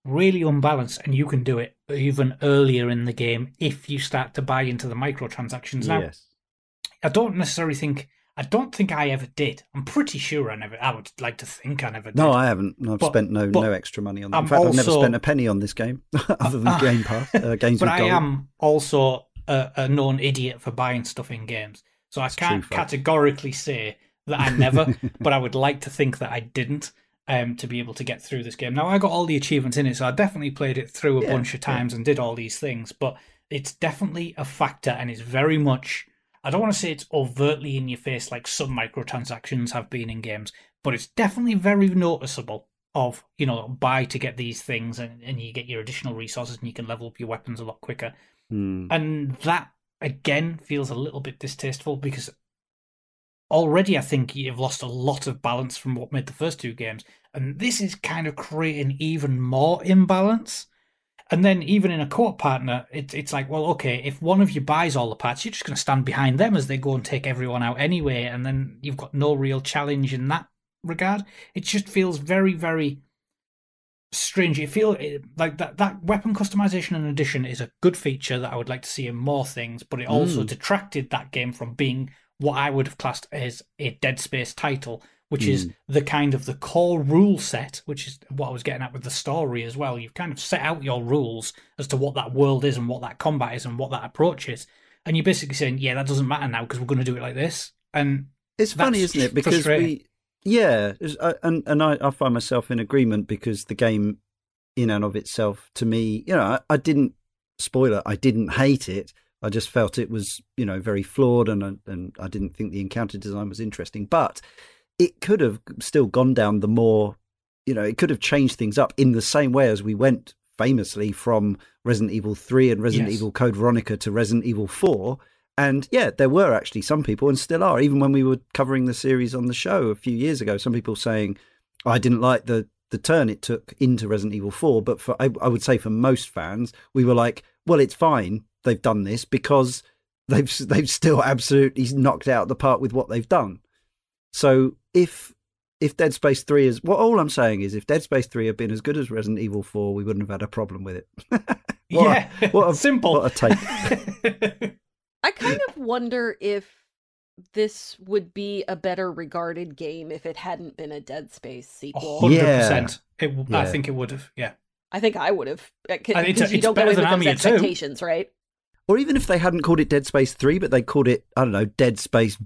really unbalanced, and you can do it even earlier in the game if you start to buy into the microtransactions. Now, yes. I don't necessarily think I don't think I ever did. I'm pretty sure I never. I would like to think I never did. No, I haven't. I've but, spent no no extra money on that. In fact, also, I've never spent a penny on this game other than uh, Game Pass. Uh, games but I gold. am also a, a, known idiot for buying stuff in games, so I can't true, categorically say that I never. but I would like to think that I didn't. Um, to be able to get through this game. Now I got all the achievements in it, so I definitely played it through a yeah, bunch of times yeah. and did all these things. But it's definitely a factor, and it's very much I don't want to say it's overtly in your face like some microtransactions have been in games, but it's definitely very noticeable of, you know, buy to get these things and, and you get your additional resources and you can level up your weapons a lot quicker. Mm. And that again feels a little bit distasteful because already I think you've lost a lot of balance from what made the first two games. And this is kind of creating even more imbalance. And then even in a co-op partner, it's it's like, well, okay, if one of you buys all the parts, you're just going to stand behind them as they go and take everyone out anyway, and then you've got no real challenge in that regard. It just feels very, very strange. It feels like that that weapon customization and addition is a good feature that I would like to see in more things, but it also mm. detracted that game from being what I would have classed as a Dead Space title, which is Mm. the kind of the core rule set, which is what I was getting at with the story as well. You've kind of set out your rules as to what that world is and what that combat is and what that approach is, and you're basically saying, yeah, that doesn't matter now because we're going to do it like this. And It's funny, isn't it? Because we, yeah, uh, and and I, I find myself in agreement because the game, in and of itself, to me, you know, I, I didn't spoiler, I didn't hate it. I just felt it was, you know, very flawed, and and I didn't think the encounter design was interesting. But it could have still gone down the more, you know, it could have changed things up in the same way as we went famously from Resident Evil Three and Resident Yes. Evil Code Veronica to Resident Evil Four. And yeah, there were actually some people, and still are, even when we were covering the series on the show a few years ago, some people saying, I didn't like the, the turn it took into Resident Evil 4. But for I, I would say for most fans, we were like, well, it's fine. They've done this because they've they've still absolutely knocked out the part with what they've done. So if if Dead Space 3 is well, all I'm saying is if Dead Space 3 had been as good as Resident Evil 4, we wouldn't have had a problem with it. What a- yeah, what a- simple. what a take. I kind of wonder if this would be a better regarded game if it hadn't been a Dead Space sequel. hundred Yeah. percent. It. w- I Yeah. think it would have. Yeah. I think I would have uh, because it's- you it's don't go better in than with those Army of expectations, right? Or even if they hadn't called it Dead Space 3, but they called it, I don't know, Dead Space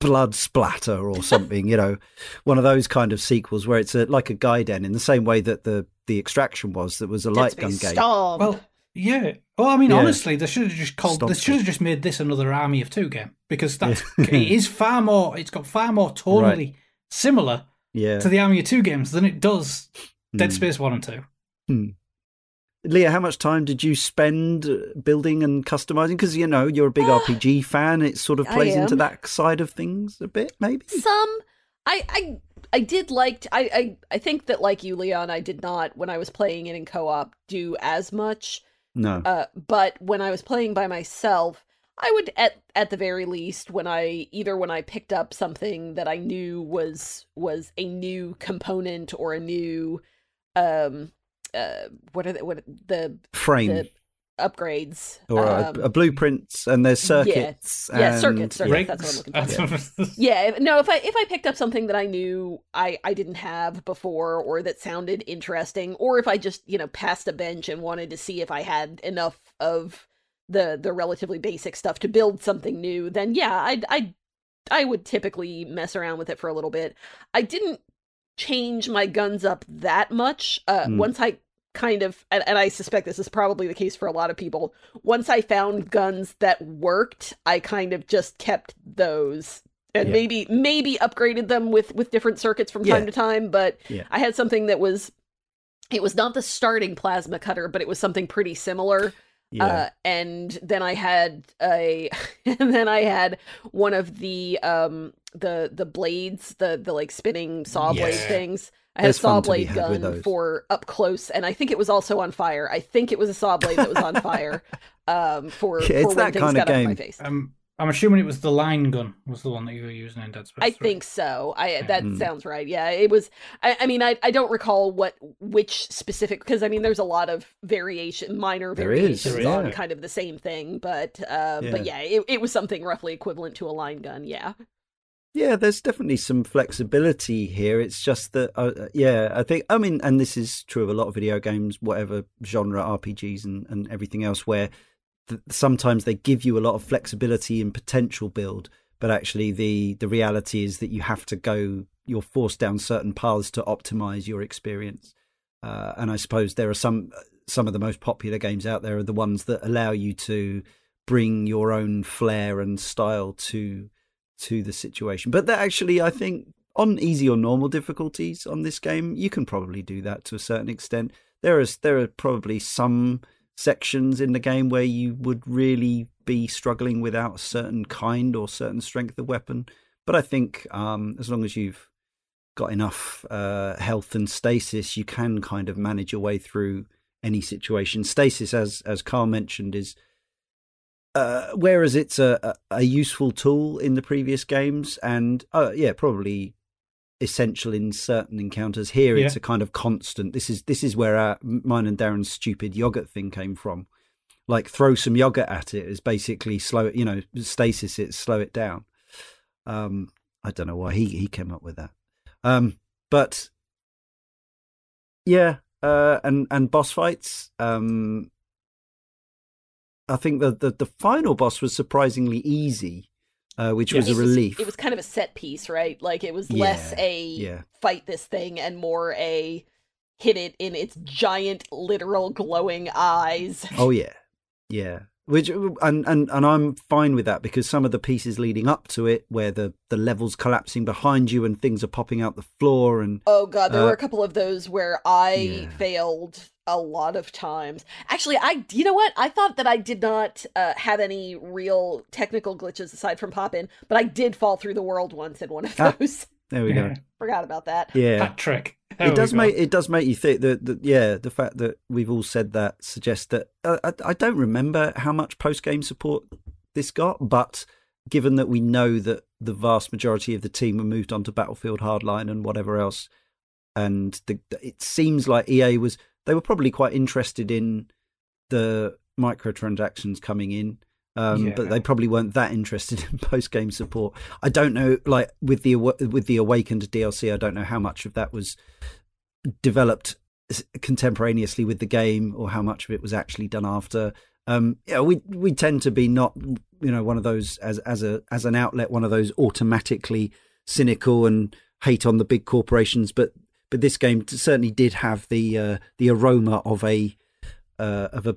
Blood Splatter or something, you know, one of those kind of sequels where it's a, like a Gaiden in the same way that the, the Extraction was, that was a light gun game. Stomp. Well, yeah. Well, I mean, Yeah. honestly, they should have just called. Stop they should have just made this another Army of Two game because that's Yeah. it is far more. It's got far more tonally Right. similar Yeah. to the Army of Two games than it does Dead Hmm. Space One and Two. Leah, how much time did you spend uh, building and customizing? Because, you know, you're a big RPG fan. It sort of plays into that side of things a bit, maybe? Some I I I did like I I I think that like you, Leon, I did not when I was playing it in co-op do as much. No. Uh, but when I was playing by myself, I would at at the very least when I either when I picked up something that I knew was was a new component or a new um uh what are the what the Frame. the upgrades or um, a, a blueprints and there's circuits. Yeah, and, circuits, circuits. Rigs. that's what I'm looking for. That's- yeah if- no if i if i picked up something that i knew i i didn't have before or that sounded interesting or if i just you know passed a bench and wanted to see if i had enough of the the relatively basic stuff to build something new then yeah i i i would typically mess around with it for a little bit i didn't change my guns up that much uh Hmm. once i kind of and, and i suspect this is probably the case for a lot of people once i found guns that worked i kind of just kept those and Yeah. maybe maybe upgraded them with with different circuits from time Yeah. to time but Yeah. i had something that was it was not the starting plasma cutter but it was something pretty similar Yeah. uh, and then I had a, and then I had one of the um the the blades, the the like spinning saw blade Yeah. things. I had There's a saw fun to be blade gun for up close, and I think it was also on fire. I think it was a saw blade that was on fire. Um, for Yeah, for it's when that things kind of got up my game. face. um, I'm assuming it was the line gun was the one that you were using in Dead Space. I 3. think so. I that Mm. sounds right. Yeah, it was. I, I mean, I I don't recall what which specific because I mean, there's a lot of variation, minor There is, variations there is, on yeah. kind of the same thing, but uh, Yeah. but yeah, it, it was something roughly equivalent to a line gun. Yeah, Yeah, there's definitely some flexibility here. It's just that, uh, yeah, I think, I mean, and this is true of a lot of video games, whatever genre, RPGs and, and everything else, where sometimes they give you a lot of flexibility and potential build, but actually the, the reality is that you have to go, you're forced down certain paths to optimize your experience. Uh, and I suppose there are some, some of the most popular games out there are the ones that allow you to bring your own flair and style to to the situation. But that actually, I think, on easy or normal difficulties on this game, you can probably do that to a certain extent. There is there are probably some sections in the game where you would really be struggling without a certain kind or certain strength of weapon. But I think um, as long as you've got enough uh, health and stasis, you can kind of manage your way through any situation. Stasis, as as Karl mentioned, is uh, whereas it's a, a, useful tool in the previous games, and uh, yeah, probably essential in certain encounters. Here, it's a kind of constant. This is this is where our, mine and Darren's stupid yogurt thing came from. Like throw some yogurt at it is basically slow it, you know, stasis it, slow it down. Um, I don't know why he he came up with that. Um, but yeah, uh, and and boss fights. Um, I think the, the the final boss was surprisingly easy, uh, which Yeah. was a It was- relief. It was kind of a set piece, right? Like it was Yeah, less a yeah. fight this thing and more a hit it in its giant, literal glowing eyes. Oh yeah, yeah. Which and and and I'm fine with that because some of the pieces leading up to it, where the the levels collapsing behind you and things are popping out the floor, and Oh god, there Uh, were a couple of those where I yeah. failed a lot of times. Actually, I you know what? I thought that I did not uh, have any real technical glitches aside from pop in, but I did fall through the world once in one of Ah. those. there we Yeah. go. Forgot about that. Yeah, Hat trick. There it does go. make it does make you think that, that yeah the fact that we've all said that suggests that uh, I, I don't remember how much post game support this got but given that we know that the vast majority of the team were moved on to battlefield hardline and whatever else and the, it seems like ea was they were probably quite interested in the microtransactions coming in um, Yeah. but they probably weren't that interested in post game support. I don't know, like with the with the Awakened DLC, I don't know how much of that was developed contemporaneously with the game, or how much of it was actually done after. Um, yeah, we we tend to be not, you know, one of those as as a as an outlet, one of those automatically cynical and hate on the big corporations, but but this game certainly did have the uh, the aroma of a uh, of a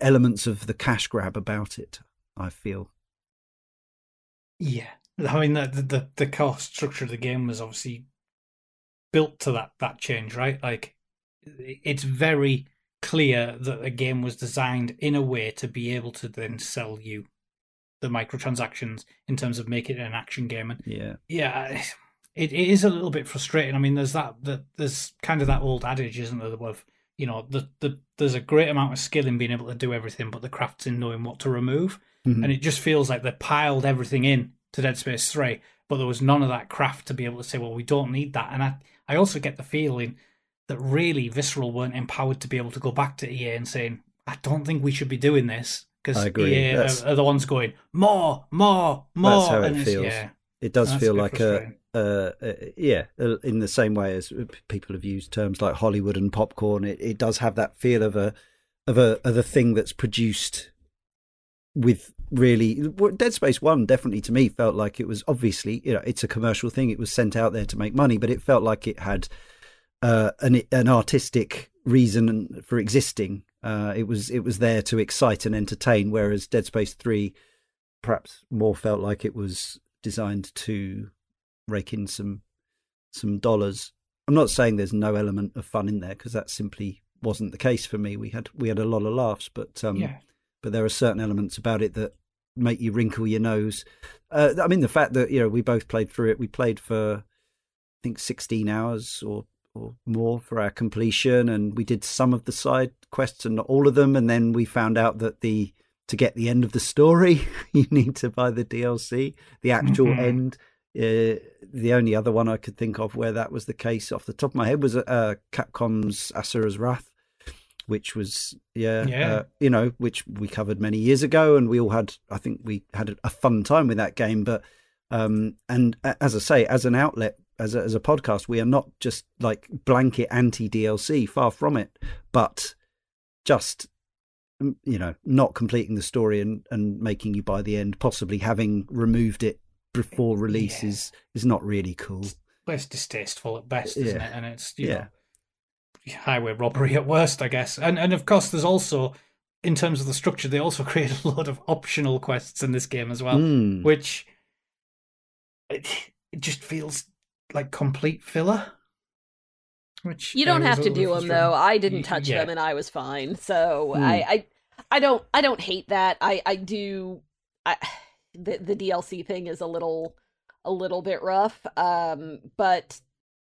elements of the cash grab about it. I feel. Yeah, I mean the, the the core structure of the game was obviously built to that that change, right? Like it's very clear that the game was designed in a way to be able to then sell you the microtransactions in terms of making it an action game. And Yeah. yeah, it, it is a little bit frustrating. I mean, there's that, that there's kind of that old adage, isn't there? Of you know, the, the there's a great amount of skill in being able to do everything, but the craft's in knowing what to remove. Mhm. And it just feels like they piled everything in to Dead Space Three, but there was none of that craft to be able to say, well, we don't need that. And I I also get the feeling that really Visceral weren't empowered to be able to go back to EA and saying, I don't think we should be doing this because I agree. EA are, are the ones going more, more, more. That's how it feels. Yeah, It does feel like a. uh, uh, yeah, uh, in the same way as people have used terms like Hollywood and popcorn. It, it does have that feel of a of a of a thing that's produced with really Dead Space One. Definitely to me felt like it was obviously you know it's a commercial thing. It was sent out there to make money, but it felt like it had uh, an an artistic reason for existing. Uh, it was it was there to excite and entertain, whereas Dead Space Three perhaps more felt like it was designed to rake in some some dollars. I'm not saying there's no element of fun in there because that simply wasn't the case for me. We had we had a lot of laughs, but um, yeah. but there are certain elements about it that make you wrinkle your nose. Uh, I mean, the fact that you know we both played through it. We played for I think 16 hours or or more for our completion, and we did some of the side quests and not all of them. And then we found out that the to get the end of the story, you need to buy the DLC, the actual Mhm. end. Uh, the only other one I could think of where that was the case off the top of my head was uh, Capcom's Asura's Wrath, which was yeah, Yeah. Uh, you know, which we covered many years ago, and we all had, I think, we had a fun time with that game. But um, and as I say, as an outlet, as a, as a podcast, we are not just like blanket anti DLC, far from it, but just mm, you know, not completing the story and and making you buy the end, possibly having removed it before release Yeah. is is not really cool. But it's distasteful at best, isn't Yeah. it? And it's you Yeah. know, highway robbery at worst, I guess. And and of course, there's also in terms of the structure, they also create a lot of optional quests in this game as well, Mm. which it, it just feels like complete filler. Which You don't have to do them though. I didn't touch yeah. them and I was fine. So Hmm. I, I I don't I don't hate that. I I do I the the DLC thing is a little a little bit rough. Um but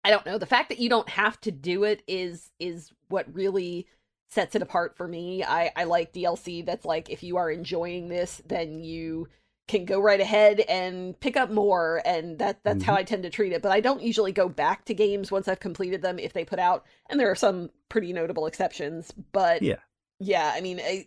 I don't know. The fact that you don't have to do it is is what really sets it apart for me. I I like DLC that's like if you are enjoying this then you can go right ahead and pick up more and that that's how I tend to treat it. But I don't usually go back to games once I've completed them if they put out and there are some pretty notable exceptions, but Yeah. yeah, I mean, I,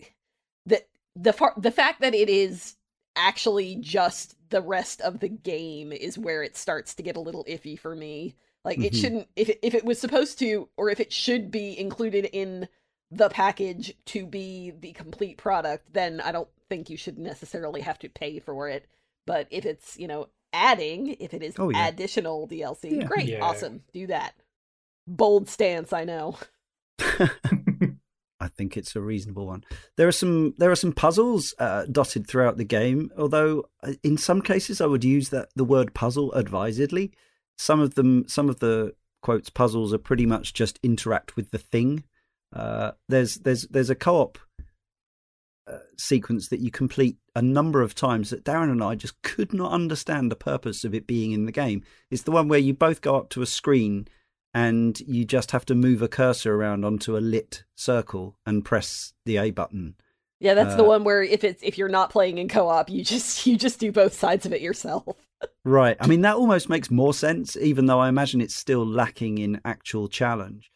the the far, the fact that it is actually just the rest of the game is where it starts to get a little iffy for me. Like it Mhm. shouldn't if it, if it was supposed to or if it should be included in the package to be the complete product, then I don't think you should necessarily have to pay for it. But if it's, you know, adding, if it is Oh, yeah. additional DLC, Yeah. great, Yeah. awesome. Do that. Bold stance, I know. I think it's a reasonable one. There are some there are some puzzles uh, dotted throughout the game, although uh, in some cases I would use that the word puzzle advisedly. Some of them, some of the quotes puzzles are pretty much just interact with the thing. Uh, there's there's there's a co-op uh, sequence that you complete a number of times that Darren and I just could not understand the purpose of it being in the game. It's the one where you both go up to a screen and you just have to move a cursor around onto a lit circle and press the A button. Yeah, that's the Uh, one where if it's if you're not playing in co-op, you just you just do both sides of it yourself. Right. I mean, that almost makes more sense, even though I imagine it's still lacking in actual challenge.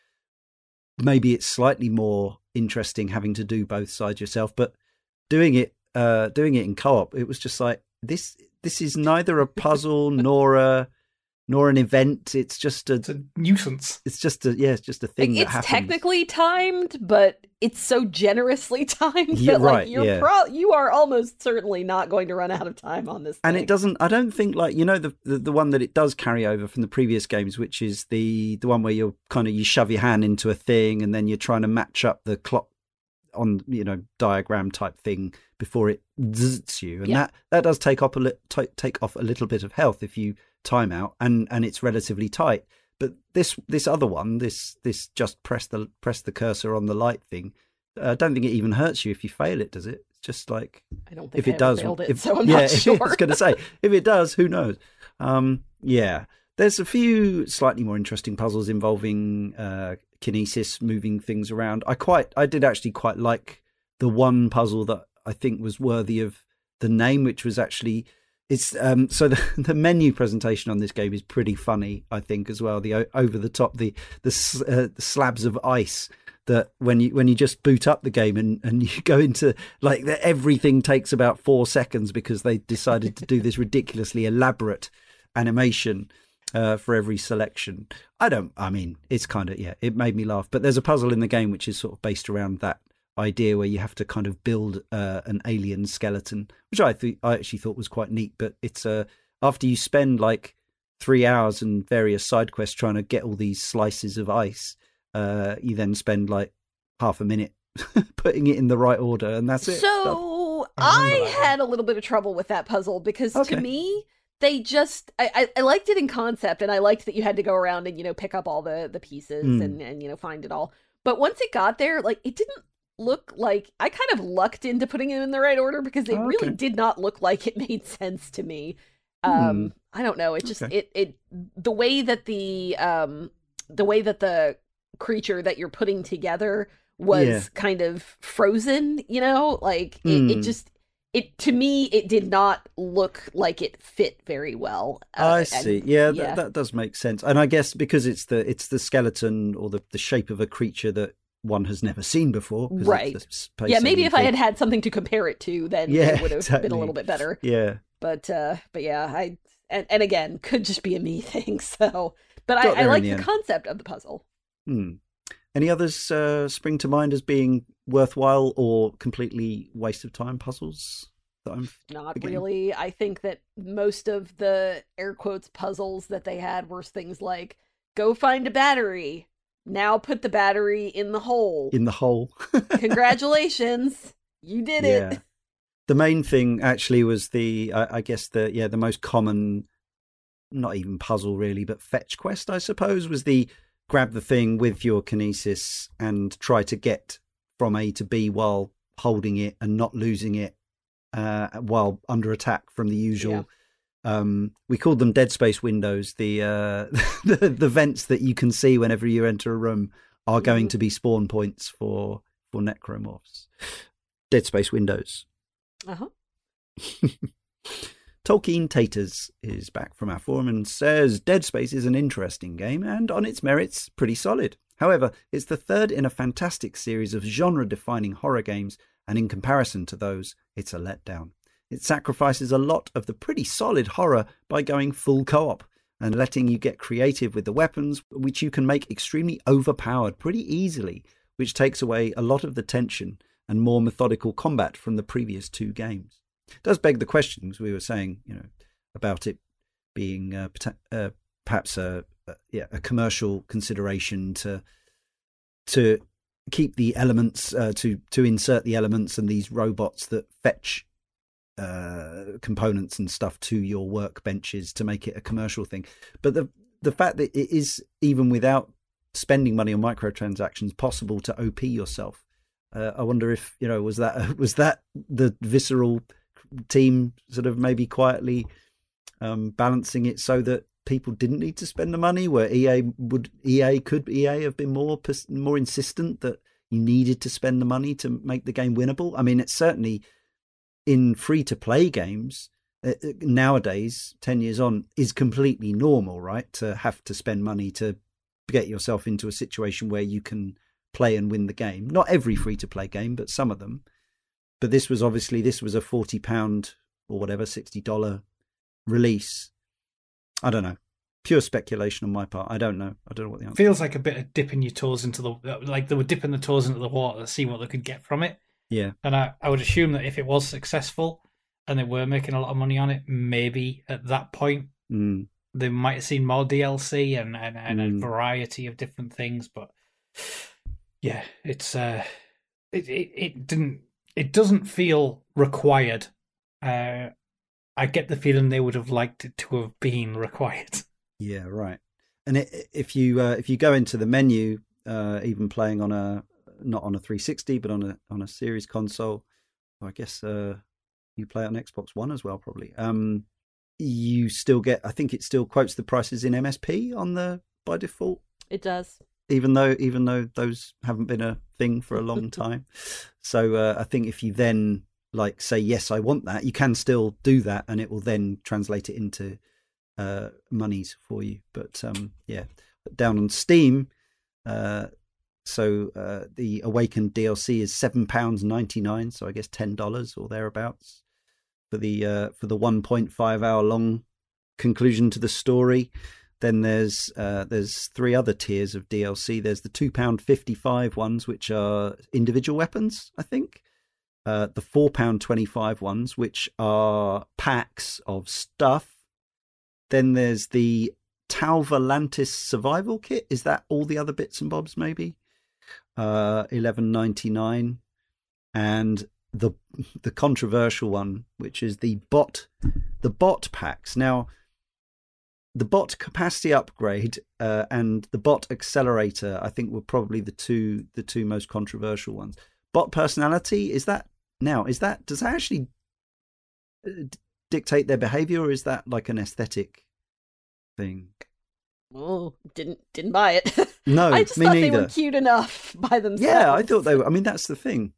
Maybe it's slightly more interesting having to do both sides yourself, but doing it, uh, doing it in co-op, it was just like this. This is neither a puzzle nor a nor an event. It's just a. It's a nuisance. It's just a yeah. It's just a thing Like, that it's happens. technically timed, but it's so generously timed Yeah, that like right, you're yeah. pro- you are almost certainly not going to run out of time on this. and thing. it doesn't i don't think like you know the, the the one that it does carry over from the previous games which is the the one where you're kind of you shove your hand into a thing and then you're trying to match up the clock on you know diagram type thing before it zits you and Yeah. that that does take off a li- ta- take off a little bit of health if you time out and and it's relatively tight but this this other one this this just press the press the cursor on the light thing uh, i don't think it even hurts you if you fail it does it it's just like I don't think if I it does, it, if, so I'm yeah, not sure. I was going to say if it does, who knows? Um, yeah, there's a few slightly more interesting puzzles involving uh, kinesis, moving things around. I quite, I did actually quite like the one puzzle that I think was worthy of the name, which was actually it's um so the, the menu presentation on this game is pretty funny i think as well. The over the top the the, uh, the slabs of ice that when you when you just boot up the game and and you go into like the, everything takes about 4 seconds because they decided to do this ridiculously elaborate animation uh, for every selection. I don't i mean it's kind of yeah it made me laugh. But there's a puzzle in the game which is sort of based around that idea where you have to kind of build uh, an alien skeleton, which I th- I actually thought was quite neat. But it's uh, after you spend like three hours and various side quests trying to get all these slices of ice, uh, you then spend like half a minute putting it in the right order, and that's it. So I I had a little bit of trouble with that puzzle because Okay. to me they just I, I, I liked it in concept and I liked that you had to go around and you know pick up all the the pieces Hmm. and and you know find it all. But once it got there, like it didn't look like I kind of lucked into putting it in the right order because it Oh, really did not look like it made sense to me. Hmm. Um I don't know, it just Okay. it it the way that the um the way that the creature that you're putting together was Yeah. kind of frozen, you know? Like it, Hmm. it just it to me it did not look like it fit very well. Uh, I and- see. Yeah, yeah. That, that does make sense. And I guess because it's the it's the skeleton or the, the shape of a creature that one has never seen before. Right. yeah, maybe if I had had something to compare it to, then Yeah, it would have been a little bit better. Yeah. But uh but yeah, I and, and again, could just be a me thing. So, but I, I like the the concept of the puzzle. Hmm. Any others uh, spring to mind as being worthwhile or completely waste of time puzzles? That I'm Not Again. really. I think that most of the air quotes puzzles that they had were things like go find a battery. Now put the battery in the hole. in the hole. Congratulations. You did yeah. it. The main thing actually was the, I, I guess the yeah the most common, not even puzzle really, but fetch quest I suppose was the grab the thing with your kinesis and try to get from A to B while holding it and not losing it uh, while under attack from the usual. Um, we called them dead space windows. The, uh, the the vents that you can see whenever you enter a room are going Mhm. to be spawn points for for necromorphs. Dead space windows. Uh-huh. Tolkien Taters is back from our forum and says Dead Space is an interesting game and, on its merits, pretty solid. However, it's the third in a fantastic series of genre defining horror games, and in comparison to those, it's a letdown. It sacrifices a lot of the pretty solid horror by going full co op. and letting you get creative with the weapons, which you can make extremely overpowered pretty easily, which takes away a lot of the tension and more methodical combat from the previous two games. It does beg the questions we were saying, you know, about it being uh, uh, perhaps a, a, yeah, a commercial consideration to to keep the elements uh, to to insert the elements and these robots that fetch uh, components and stuff to your workbenches to make it a commercial thing. But the the fact that it is even without spending money on microtransactions possible to op yourself. Uh, I wonder if you know was that was that the visceral team sort of maybe quietly um, balancing it so that people didn't need to spend the money. Where EA would EA could EA have been more more insistent that you needed to spend the money to make the game winnable. I mean, it's certainly in free to play games uh, uh, nowadays, ten years on, is completely normal, right? To have to spend money to get yourself into a situation where you can play and win the game. Not every free to play game, but some of them. But this was obviously this was a forty pound or whatever sixty dollar release. I don't know. Pure speculation on my part. I don't know. I don't know what the answer. Feels like a bit of dipping your toes into the like they were dipping the toes into the water to see what they could get from it. Yeah. And I, I would assume that if it was successful and they were making a lot of money on it, maybe at that point mm. they might have seen more DLC and, and, and mm. a variety of different things. But yeah, it's uh it, it, it didn't it doesn't feel required. Uh I get the feeling they would have liked it to have been required. Yeah, right. And it, if you uh, if you go into the menu, uh, even playing on a not on a 360 but on a on a series console, I guess uh, you play on Xbox One as well, probably. Um, you still get. I think it still quotes the prices in MSP on the by default. It does. Even though even though those haven't been a thing for a long time, so uh, I think if you then like say yes, I want that, you can still do that, and it will then translate it into uh, monies for you. But um, yeah, down on Steam, uh, so uh, the Awakened DLC is seven pounds ninety nine, so I guess ten dollars or thereabouts for the uh, for the one point five hour long conclusion to the story. Then there's uh, there's three other tiers of DLC. There's the two pound fifty five ones, which are individual weapons, I think. Uh, the four pound twenty five ones, which are packs of stuff then there's the Tau Volantis survival kit. Is that all the other bits and bobs? Maybe uh, eleven ninety nine, and the the controversial one, which is the bot the bot packs. Now, the bot capacity upgrade uh, and the bot accelerator, I think, were probably the two the two most controversial ones. Bot personality is that now is that does that actually uh, dictate their behavior, or is that like an aesthetic thing? Oh, didn't didn't buy it. No, I just me thought neither. they were cute enough by themselves. Yeah, I thought they were. I mean, that's the thing.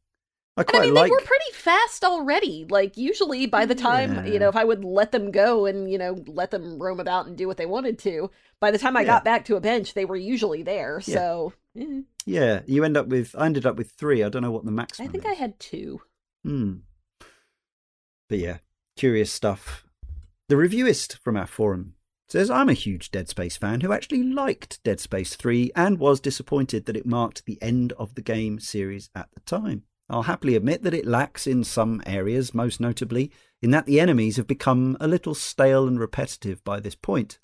I And quite I mean, like. they were pretty fast already. Like usually, by the time Yeah. you know, if I would let them go and you know let them roam about and do what they wanted to, by the time I Yeah. got back to a bench, they were usually there. Yeah. So Yeah, you end up with. I ended up with three. I don't know what the max. I think is. I had two. Hmm. But yeah, curious stuff. The reviewist from our forum says, I'm a huge Dead Space fan who actually liked Dead Space 3 and was disappointed that it marked the end of the game series at the time. I'll happily admit that it lacks in some areas, most notably in that the enemies have become a little stale and repetitive by this point.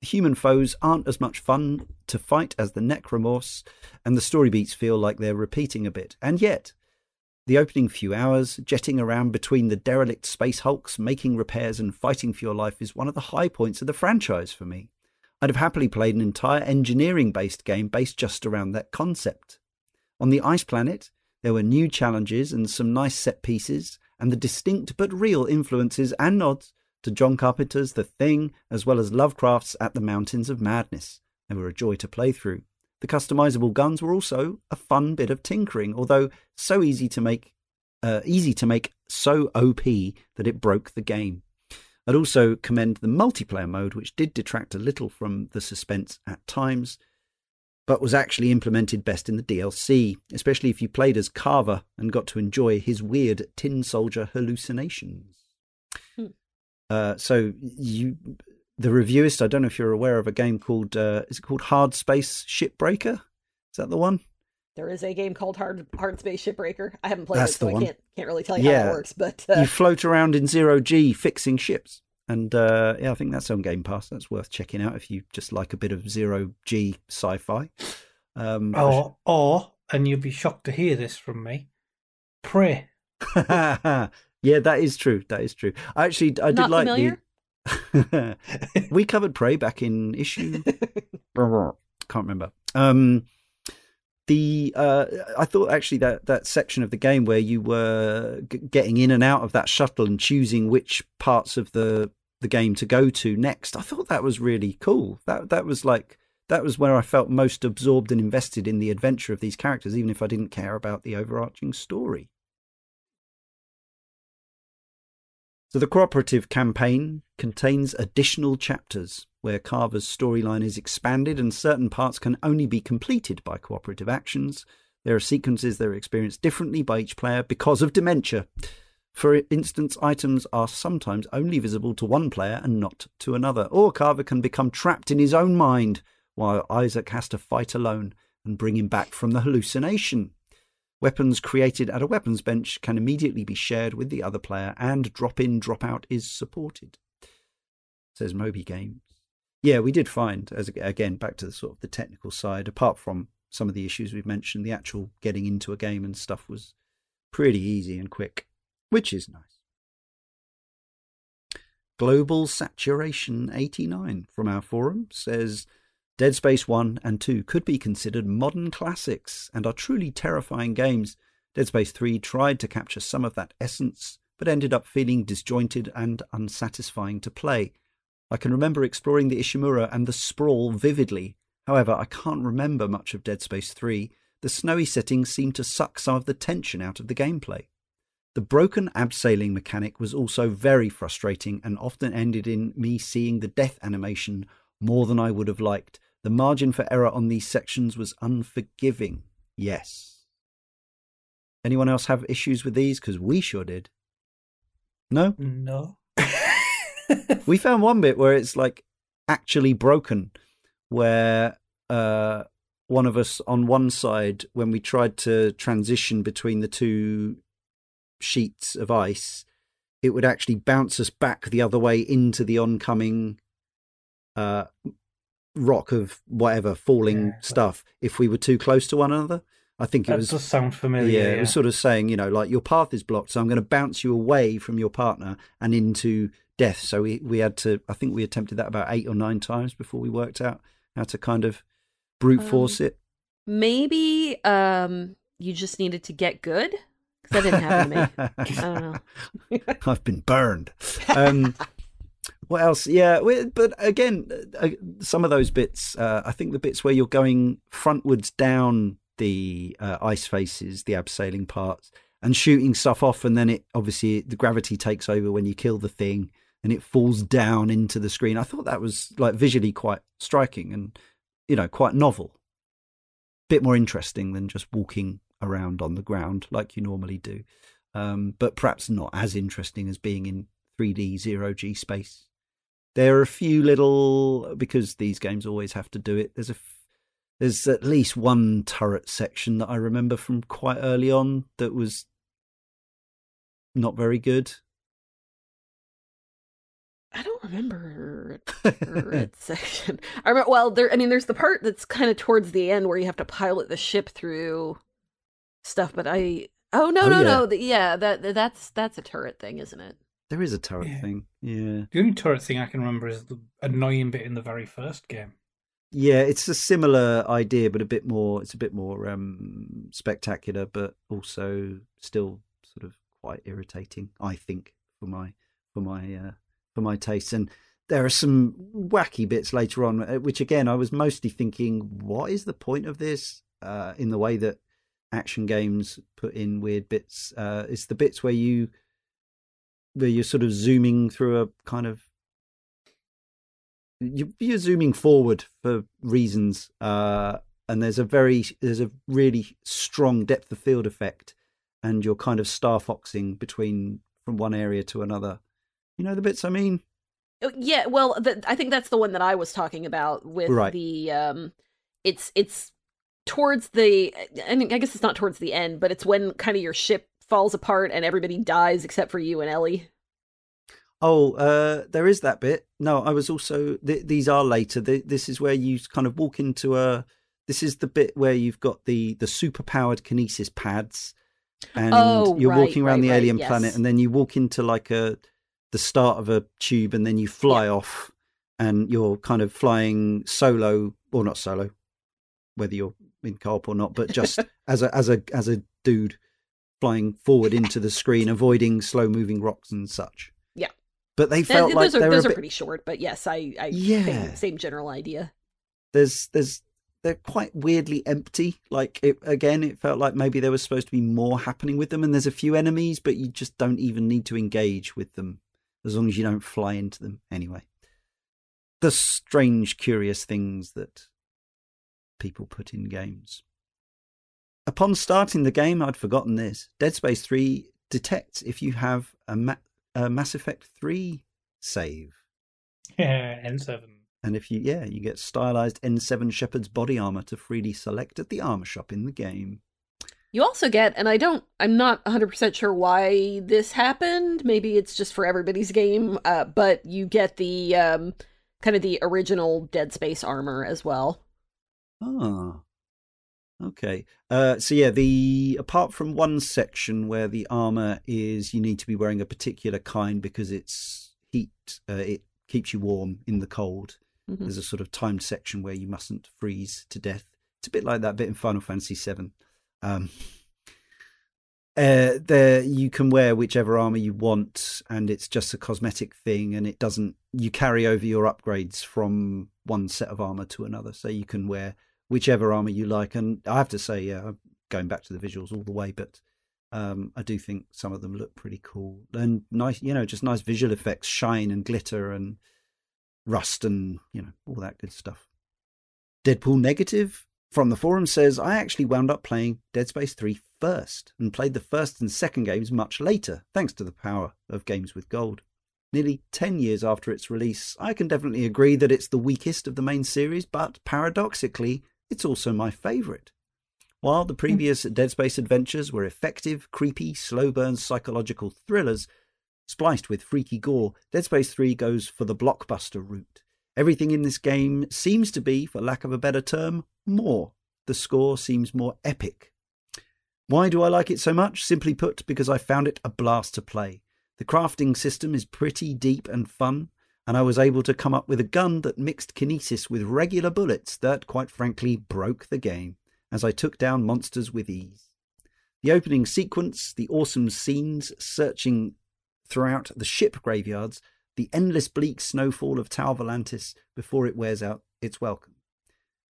The human foes aren't as much fun to fight as the Necromorphs, and the story beats feel like they're repeating a bit. And yet, the opening few hours, jetting around between the derelict space hulks, making repairs and fighting for your life is one of the high points of the franchise for me. I'd have happily played an entire engineering based game based just around that concept. On the ice planet, there were new challenges and some nice set pieces, and the distinct but real influences and nods to John Carpenter's The Thing, as well as Lovecraft's At the Mountains of Madness. They were a joy to play through. The customizable guns were also a fun bit of tinkering, although so easy to make, uh, easy to make so OP that it broke the game. I'd also commend the multiplayer mode, which did detract a little from the suspense at times, but was actually implemented best in the DLC, especially if you played as Carver and got to enjoy his weird tin soldier hallucinations. Hmm. Uh, so you the reviewist. I don't know if you're aware of a game called uh, is it called Hard Space Shipbreaker? Is that the one? There is a game called Hard Hard Space Shipbreaker. I haven't played That's it, so the I one. can't can't really tell you Yeah. how it works. But uh, You float around in zero G fixing ships. And uh, yeah, I think that's on Game Pass. That's worth checking out if you just like a bit of zero G sci fi. Um, Or, or, and you'll be shocked to hear this from me, Prey. yeah, that is true. That is true. I actually, I did Not like familiar? the. we covered Prey back in issue. Can't remember. Um, the uh, I thought actually that that section of the game where you were g- getting in and out of that shuttle and choosing which parts of the the game to go to next. I thought that was really cool. That that was like that was where I felt most absorbed and invested in the adventure of these characters, even if I didn't care about the overarching story. So the cooperative campaign contains additional chapters where Carver's storyline is expanded and certain parts can only be completed by cooperative actions. There are sequences that are experienced differently by each player because of dementia. For instance, items are sometimes only visible to one player and not to another, or Carver can become trapped in his own mind while Isaac has to fight alone and bring him back from the hallucination. Weapons created at a weapons bench can immediately be shared with the other player, and drop in, drop out is supported. Says Moby Games. Yeah, we did find, as again, back to the sort of the technical side, apart from some of the issues we've mentioned, the actual getting into a game and stuff was pretty easy and quick, which is nice. Global Saturation 89 from our forum says Dead Space 1 and 2 could be considered modern classics and are truly terrifying games. Dead Space 3 tried to capture some of that essence, but ended up feeling disjointed and unsatisfying to play. I can remember exploring the Ishimura and the sprawl vividly. However, I can't remember much of Dead Space 3. The snowy settings seemed to suck some of the tension out of the gameplay. The broken abseiling mechanic was also very frustrating and often ended in me seeing the death animation more than I would have liked. The margin for error on these sections was unforgiving. Yes. Anyone else have issues with these? Because we sure did. No? No. we found one bit where it's like actually broken, where uh, one of us on one side, when we tried to transition between the two sheets of ice, it would actually bounce us back the other way into the oncoming uh, rock of whatever falling Yeah. stuff if we were too close to one another. I think it that was does sound familiar. yeah, Yeah, it was sort of saying, you know, like your path is blocked, so I'm going to bounce you away from your partner and into death. So we we had to, I think we attempted that about eight or nine times before we worked out how to kind of brute force it. maybe um, you just needed to get good because that didn't happen to me. I don't know. I've been burned. Um, what else? Yeah, but again, uh, some of those bits, uh, I think the bits where you're going frontwards down the uh, ice faces, the abseiling parts, and shooting stuff off, and then it obviously the gravity takes over when you kill the thing, and it falls down into the screen. I thought that was like visually quite striking and you know quite novel, bit more interesting than just walking around on the ground like you normally do um, but perhaps not as interesting as being in 3D zero G space. There are a few little because these games always have to do it. There's a there's at least one turret section that I remember from quite early on that was not very good. I don't remember turret section. I remember. Well, there. I mean, there's the part that's kind of towards the end where you have to pilot the ship through stuff. But I. Oh no Oh, no yeah. no! the- Yeah, that that's that's a turret thing, isn't it? There is a turret Yeah. thing. Yeah. The only turret thing I can remember is the annoying bit in the very first game. Yeah, it's a similar idea, but a bit more. It's a bit more um, spectacular, but also still sort of quite irritating. I think for my for my uh, for my taste, and there are some wacky bits later on, uh, which again I was mostly thinking, what is the point of this? Uh, in the way that action games put in weird bits, uh, it's the bits where you where you're sort of zooming through a kind of you- you're zooming forward for reasons uh and there's a very there's a really strong depth of field effect and you're kind of star foxing between from one area to another you know the bits i mean Uh, Yeah, well, the, I think that's the one that I was talking about with Right. the um it's it's towards the I mean I guess it's not towards the end, but it's when kind of your ship falls apart and everybody dies except for you and Ellie. Oh, uh, there is that bit. No, I was also. Th- these are later. Th- this is where you kind of walk into a. This is the bit where you've got the the super powered kinesis pads, and Oh, you're right, walking around right, the right, alien yes. planet, and then you walk into like a the start of a tube, and then you fly off, and you're kind of flying solo, or not solo, whether you're in co-op or not, but just as a as a as a dude flying forward into the screen, avoiding slow moving rocks and such. Yeah. But they Th- felt those like are they were those a are pretty short, but yes, I I Yeah. same, same general idea. there's there's they're quite weirdly empty. Like it again, it felt like maybe there was supposed to be more happening with them, and there's a few enemies, but you just don't even need to engage with them as long as you don't fly into them. Anyway, the strange, curious things that people put in games. Upon starting the game, I'd forgotten this. Dead Space 3 detects if you have a, Ma- a Mass Effect 3 save. Yeah, N7. And if you, yeah, you get stylized N7 Shepard's body armor to freely select at the armor shop in the game. You also get, and I don't, I'm not 100% sure why this happened. Maybe it's just for everybody's game, uh, but you get the um, kind of the original Dead Space armor as well. Ah, okay. Uh, so yeah, the apart from one section where the armor is you need to be wearing a particular kind because it's heat, uh, it keeps you warm in the cold. Mhm. There's a sort of timed section where you mustn't freeze to death. It's a bit like that bit in Final Fantasy VII. Um, uh, there you can wear whichever armor you want, and it's just a cosmetic thing, and it doesn't. You carry over your upgrades from one set of armor to another, so you can wear whichever armor you like. And I have to say, yeah, I'm going back to the visuals all the way, but um, I do think some of them look pretty cool and nice. You know, just nice visual effects, shine and glitter and rust and you know all that good stuff. Deadpool negative from the forum says I actually wound up playing Dead Space 3 first and played the first and second games much later, thanks to the power of games with gold. Nearly 10 years after its release, I can definitely agree that it's the weakest of the main series, but paradoxically, it's also my favourite. While the hmm. previous Dead Space adventures were effective, creepy, slow burn psychological thrillers, spliced with freaky gore, Dead Space 3 goes for the blockbuster route. Everything in this game seems to be, for lack of a better term, more. The score seems more epic. Why do I like it so much? Simply put, because I found it a blast to play. The crafting system is pretty deep and fun, and I was able to come up with a gun that mixed kinesis with regular bullets that, quite frankly, broke the game, as I took down monsters with ease. The opening sequence, the awesome scenes searching throughout the ship graveyards, the endless bleak snowfall of Tau Volantis before it wears out its welcome.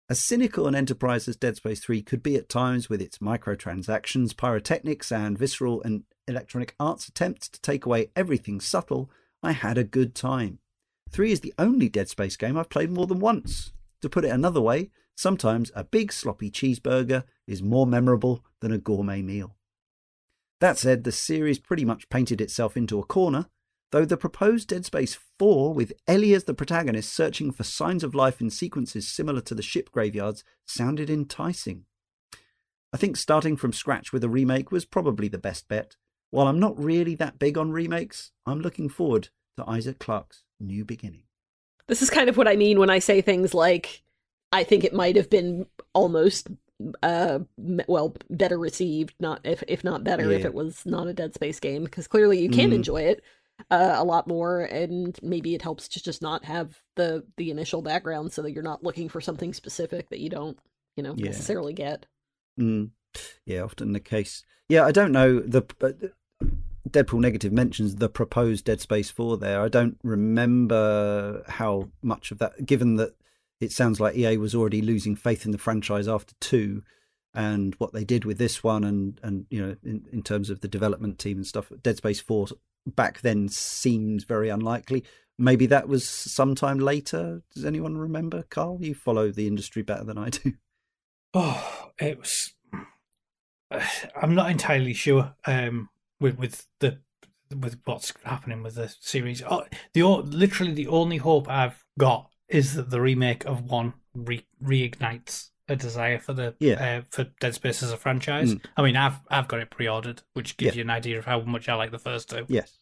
As cynical an enterprise as Dead Space 3 could be at times with its microtransactions, pyrotechnics, and visceral and electronic arts attempts to take away everything subtle, I had a good time. 3 is the only Dead Space game I've played more than once. To put it another way, sometimes a big sloppy cheeseburger is more memorable than a gourmet meal. That said, the series pretty much painted itself into a corner, though the proposed Dead Space 4, with Ellie as the protagonist searching for signs of life in sequences similar to the ship graveyards, sounded enticing. I think starting from scratch with a remake was probably the best bet. While I'm not really that big on remakes, I'm looking forward to Isaac Clarke's new beginning. This is kind of what I mean when I say things like, I think it might have been almost, uh, well, better received, not if if not better, if it was not a Dead Space game, because clearly you can Mhm. enjoy it uh, a lot more, and maybe it helps to just not have the the initial background, so that you're not looking for something specific that you don't, you know, Yeah. necessarily get. Mm. Yeah, often the case. Yeah, I don't know. The uh, Deadpool Negative mentions the proposed Dead Space 4 there. I don't remember how much of that, given that it sounds like EA was already losing faith in the franchise after 2 and what they did with this one and, and you know, in, in terms of the development team and stuff. Dead Space 4 back then seems very unlikely. Maybe that was sometime later. Does anyone remember, Karl? You follow the industry better than I do. Oh, it was. I'm not entirely sure. Um, with with the with what's happening with the series. Oh, the literally the only hope I've got is that the remake of one re- reignites a desire for the yeah. uh, for Dead Space as a franchise. Mm. I mean, I've I've got it pre-ordered, which gives yeah. you an idea of how much I like the first two. Yes.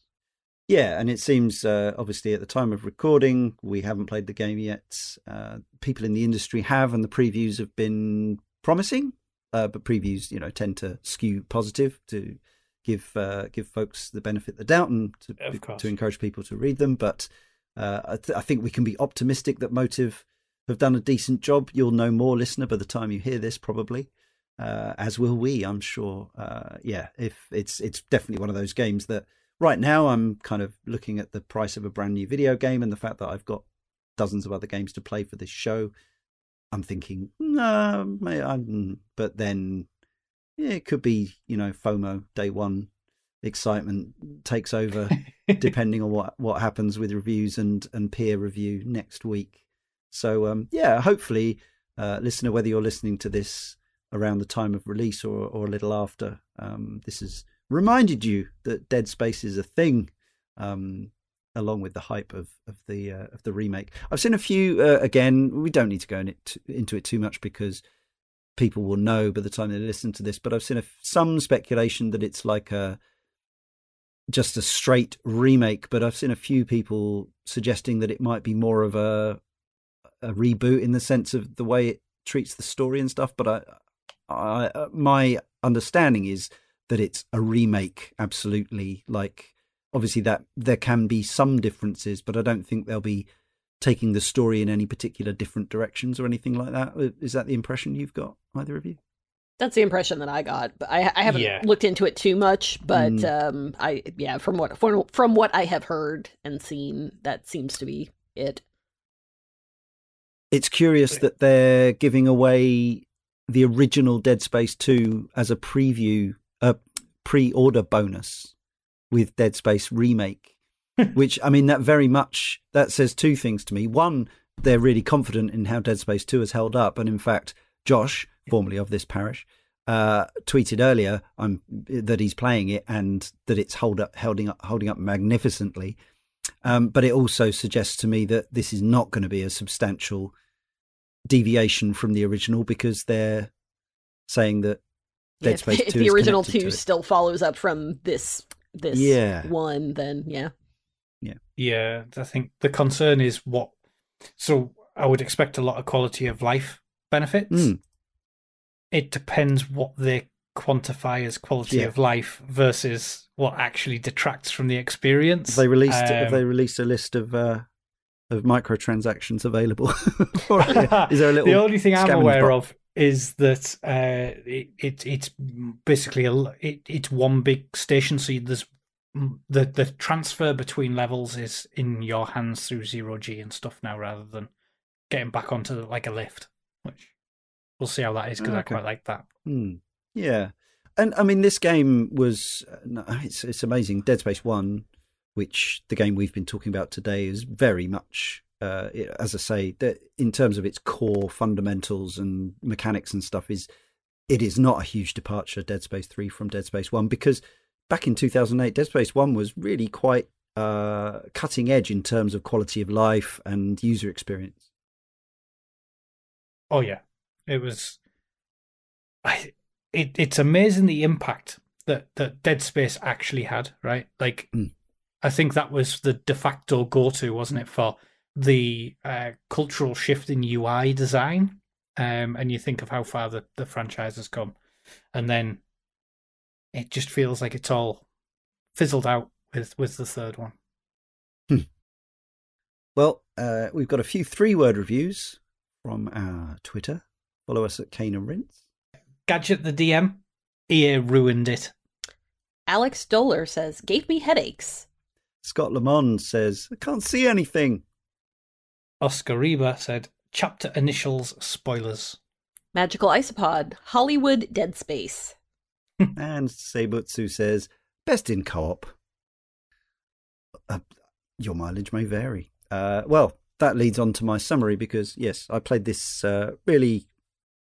Yeah, and it seems uh, obviously at the time of recording, we haven't played the game yet. Uh, people in the industry have, and the previews have been promising. Uh, but previews, you know, tend to skew positive to give uh, give folks the benefit of the doubt and to, to encourage people to read them. But uh, I, th- I, think we can be optimistic that Motive have done a decent job. You'll know more, listener, by the time you hear this, probably. Uh, as will we, I'm sure. yeah, if it's it's definitely one of those games that right now I'm kind of looking at the price of a brand new video game and the fact that I've got dozens of other games to play for this show. I'm thinking, no, I'm, but then yeah, it could be, you know, FOMO day one excitement takes over depending on what, what happens with reviews and, and peer review next week. So, um, yeah, hopefully, uh, listener, whether you're listening to this around the time of release or, or a little after, um, this has reminded you that Dead Space is a thing, um, along with the hype of of the uh, of the remake. I've seen a few. Uh, again, we don't need to go in it, into it too much because people will know by the time they listen to this. But I've seen a, some speculation that it's like a just a straight remake. But I've seen a few people suggesting that it might be more of a a reboot in the sense of the way it treats the story and stuff. But I, I uh, my understanding is that it's a remake absolutely like obviously that there can be some differences but i don't think there'll be taking the story in any particular different directions or anything like that uh, that the impression you've got either of you that's the impression that I got, but I, I haven't yeah. looked into it too much. But mm. um, I yeah, from what from, from what I have heard and seen, that seems to be it. It's curious that they're giving away the original Dead Space 2 as a preview a pre-order bonus with Dead Space remake, which I mean that very much that says two things to me. One, they're really confident in how Dead Space Two has held up, and in fact, Josh, formerly of this parish, uh, tweeted earlier um, that he's playing it and that it's hold up, holding up, holding up magnificently. Um, but it also suggests to me that this is not going to be a substantial deviation from the original because they're saying that Dead Space if, 2 if the original 2 still follows up from this this yeah. one then yeah yeah yeah i think the concern is what so i would expect a lot of quality of life benefits mm. it depends what they quantify as quality yeah. of life versus what actually detracts from the experience have they released um, have they released a list of uh of microtransactions available is there a little the only thing i'm aware of is that uh, it, it it's basically a it, it's one big station. So there's the the transfer between levels is in your hands through zero G and stuff now, rather than getting back onto like a lift. Which we'll see how that is because okay. I quite like that. Hmm. Yeah, and I mean this game was uh, it's it's amazing. Dead Space One, which the game we've been talking about today is very much uh, as I say, that in terms of its core fundamentals and mechanics and stuff, is it is not a huge departure, Dead Space 3 from Dead Space 1, because back in 2008, Dead Space 1 was really quite uh, cutting edge in terms of quality of life and user experience. Oh, yeah. It was. I, it, it's amazing the impact that, that Dead Space actually had, right? Like, mm. I think that was the de facto go to, wasn't it, for the uh, cultural shift in UI design, um, and you think of how far the, the franchise has come, and then it just feels like it's all fizzled out with with the third one. Hmm. Well, uh, we've got a few three word reviews from our Twitter. Follow us at Cane and Rinse. Gadget the DM, EA ruined it. Alex Doller says, gave me headaches. Scott Lamond says, I can't see anything. Oscar Reba said, chapter initials spoilers. Magical Isopod, Hollywood Dead Space. And Seibutsu says, best in co op. Uh, your mileage may vary. Uh, well, that leads on to my summary because, yes, I played this uh, really,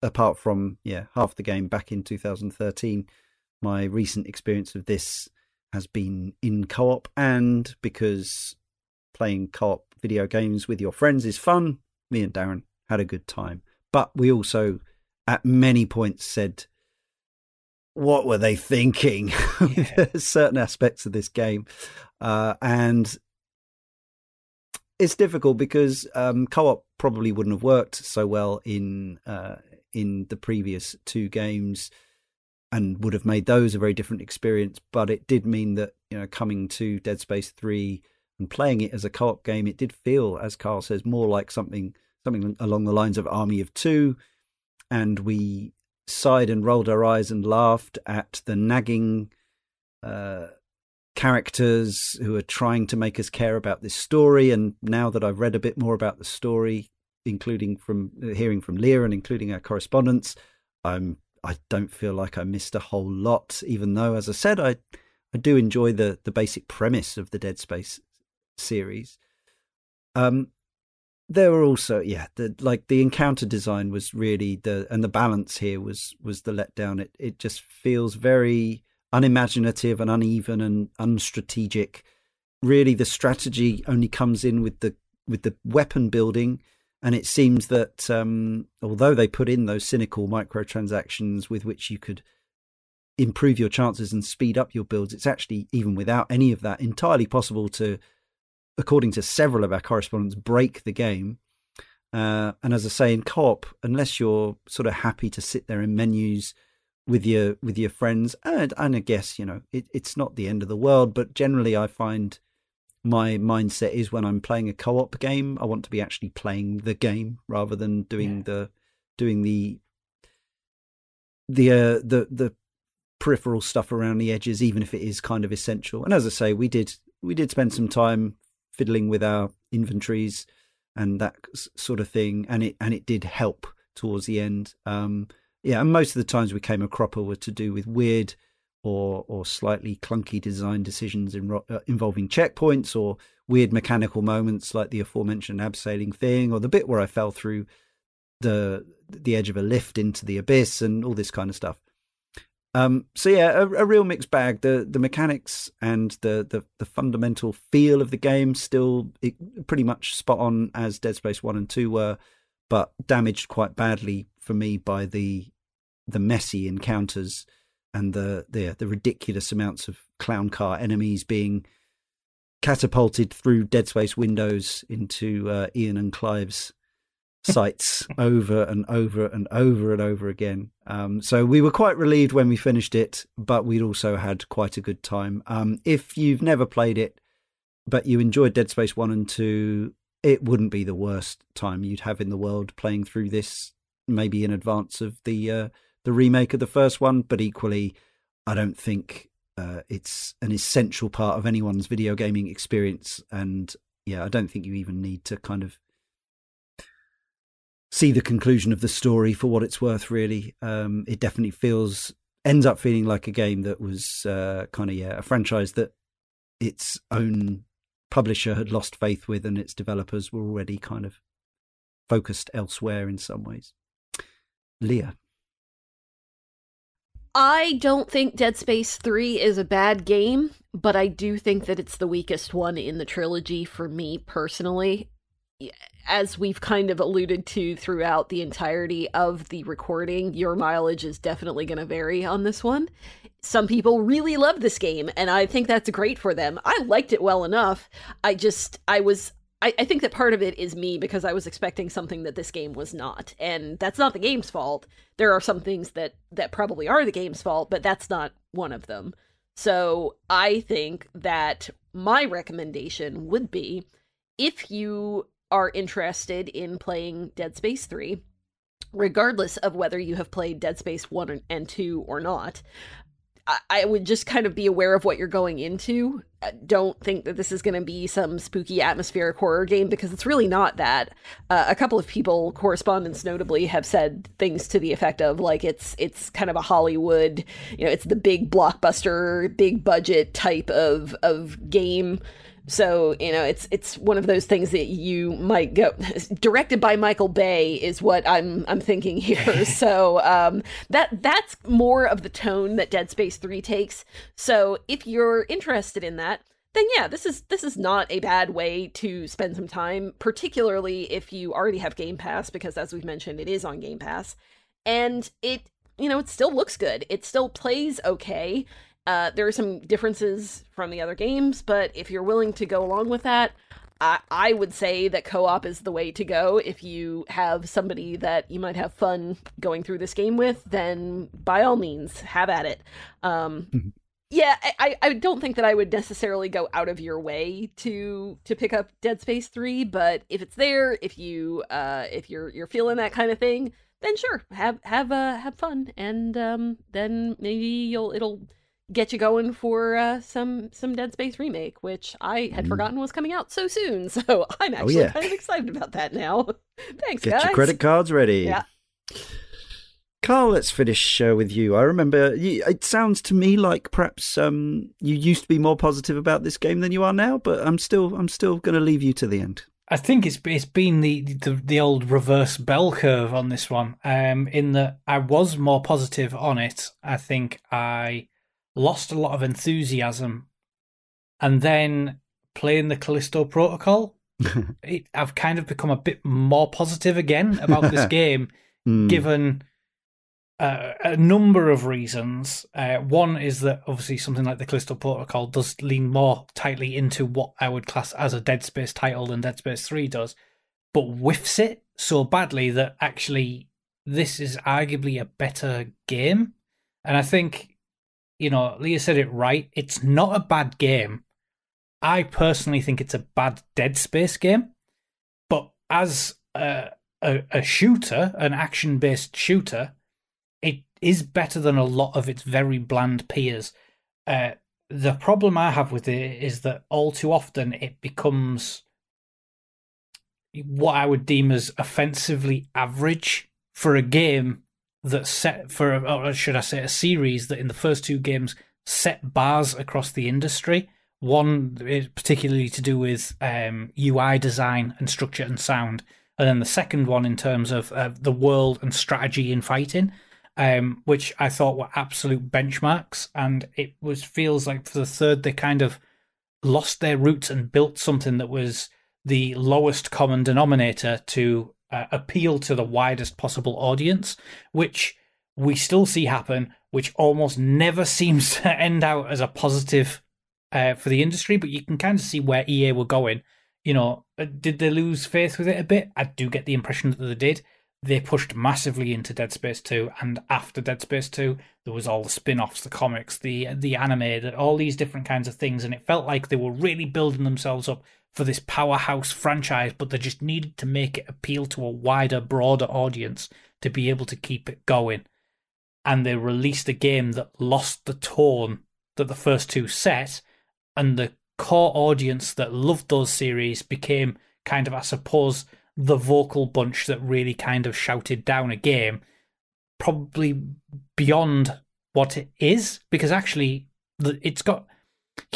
apart from yeah half the game back in 2013. My recent experience of this has been in co op, and because playing co op video games with your friends is fun, me and Darren had a good time. But we also, at many points, said, what were they thinking? Yeah. certain aspects of this game. Uh, and it's difficult because um, co-op probably wouldn't have worked so well in uh, in the previous two games, and would have made those a very different experience. But it did mean that you know coming to Dead Space three and playing it as a co-op game, it did feel, as Karl says, more like something something along the lines of Army of Two, and we sighed and rolled our eyes and laughed at the nagging. Uh, characters who are trying to make us care about this story. And now that I've read a bit more about the story, including from uh, hearing from Leah and including our correspondence, I'm I don't feel like I missed a whole lot. Even though, as I said, I I do enjoy the the basic premise of the Dead Space series. Um, there were also yeah the like the encounter design was really the and the balance here was was the letdown. It it just feels very unimaginative and uneven and unstrategic. Really, the strategy only comes in with the with the weapon building, and it seems that um, although they put in those cynical microtransactions with which you could improve your chances and speed up your builds, it's actually even without any of that entirely possible to, according to several of our correspondents, break the game. Uh, and as I say, in co-op, unless you're sort of happy to sit there in menus with your with your friends and and I guess you know it, it's not the end of the world but generally I find my mindset is when I'm playing a co-op game I want to be actually playing the game rather than doing yeah. the doing the the uh, the the peripheral stuff around the edges even if it is kind of essential and as I say we did we did spend some time fiddling with our inventories and that sort of thing and it and it did help towards the end um yeah, and most of the times we came a cropper were to do with weird or or slightly clunky design decisions in, uh, involving checkpoints or weird mechanical moments like the aforementioned abseiling thing or the bit where I fell through the the edge of a lift into the abyss and all this kind of stuff. Um, so yeah, a, a, real mixed bag. The the mechanics and the, the the fundamental feel of the game still pretty much spot on as Dead Space one and two were, but damaged quite badly for me by the the messy encounters and the the, the ridiculous amounts of clown car enemies being catapulted through Dead Space windows into uh, Ian and Clive's sites over and over and over and over again. Um, so we were quite relieved when we finished it, but we'd also had quite a good time. Um, if you've never played it, but you enjoyed Dead Space 1 and 2, it wouldn't be the worst time you'd have in the world playing through this maybe in advance of the uh, the remake of the first one, but equally, I don't think uh, it's an essential part of anyone's video gaming experience. And yeah, I don't think you even need to kind of see the conclusion of the story for what it's worth. Really, um, it definitely feels ends up feeling like a game that was uh, kind of yeah a franchise that its own publisher had lost faith with, and its developers were already kind of focused elsewhere in some ways. Leah. I don't think Dead Space 3 is a bad game, but I do think that it's the weakest one in the trilogy for me personally. As we've kind of alluded to throughout the entirety of the recording, your mileage is definitely going to vary on this one. Some people really love this game, and I think that's great for them. I liked it well enough. I just, I was I, I think that part of it is me because I was expecting something that this game was not, and that's not the game's fault. There are some things that that probably are the game's fault, but that's not one of them. So I think that my recommendation would be if you are interested in playing Dead Space 3, regardless of whether you have played Dead Space 1 and 2 or not, I would just kind of be aware of what you're going into. Don't think that this is going to be some spooky atmospheric horror game because it's really not that. Uh, a couple of people, correspondents notably, have said things to the effect of like it's it's kind of a Hollywood, you know, it's the big blockbuster, big budget type of of game So you know, it's it's one of those things that you might go. Directed by Michael Bay is what I'm I'm thinking here. so um, that that's more of the tone that Dead Space Three takes. So if you're interested in that, then yeah, this is this is not a bad way to spend some time, particularly if you already have Game Pass, because as we've mentioned, it is on Game Pass, and it you know it still looks good. It still plays okay. Uh, there are some differences from the other games, but if you're willing to go along with that, I, I would say that co-op is the way to go. If you have somebody that you might have fun going through this game with, then by all means, have at it. Um, mm-hmm. Yeah, I, I don't think that I would necessarily go out of your way to to pick up Dead Space Three, but if it's there, if you uh if you're you're feeling that kind of thing, then sure, have have uh have fun, and um then maybe you'll it'll get you going for uh, some some Dead Space remake, which I had mm. forgotten was coming out so soon. So I'm oh, actually oh, yeah. kind of excited about that now. Thanks, get guys. your credit cards ready. Yeah. Karl, let's finish uh, with you. I remember you, it sounds to me like perhaps um, you used to be more positive about this game than you are now, but I'm still I'm still going to leave you to the end. I think it's it's been the, the, the old reverse bell curve on this one. Um, in that I was more positive on it. I think I lost a lot of enthusiasm, and then playing the Callisto Protocol, it, I've kind of become a bit more positive again about this game, mm. given uh, a number of reasons. Uh, one is that obviously something like the Callisto Protocol does lean more tightly into what I would class as a Dead Space title than Dead Space 3 does, but whiffs it so badly that actually this is arguably a better game. And I think you know, Leah said it right. It's not a bad game. I personally think it's a bad Dead Space game, but as a, a, a shooter, an action based shooter, it is better than a lot of its very bland peers. Uh, the problem I have with it is that all too often it becomes what I would deem as offensively average for a game that set for, or should I say, a series that in the first two games set bars across the industry. One particularly to do with um, UI design and structure and sound, and then the second one in terms of uh, the world and strategy in fighting, um, which I thought were absolute benchmarks. And it was feels like for the third they kind of lost their roots and built something that was the lowest common denominator to uh, appeal to the widest possible audience, which we still see happen, which almost never seems to end out as a positive uh, for the industry. But you can kind of see where EA were going. You know, uh, did they lose faith with it a bit? I do get the impression that they did. They pushed massively into Dead Space 2, and after Dead Space 2, there was all the spin-offs, the comics, the the anime, that all these different kinds of things, and it felt like they were really building themselves up for this powerhouse franchise, but they just needed to make it appeal to a wider, broader audience to be able to keep it going. And they released a game that lost the tone that the first two set, and the core audience that loved those series became kind of, I suppose, the vocal bunch that really kind of shouted down a game, probably beyond what it is, because actually it's got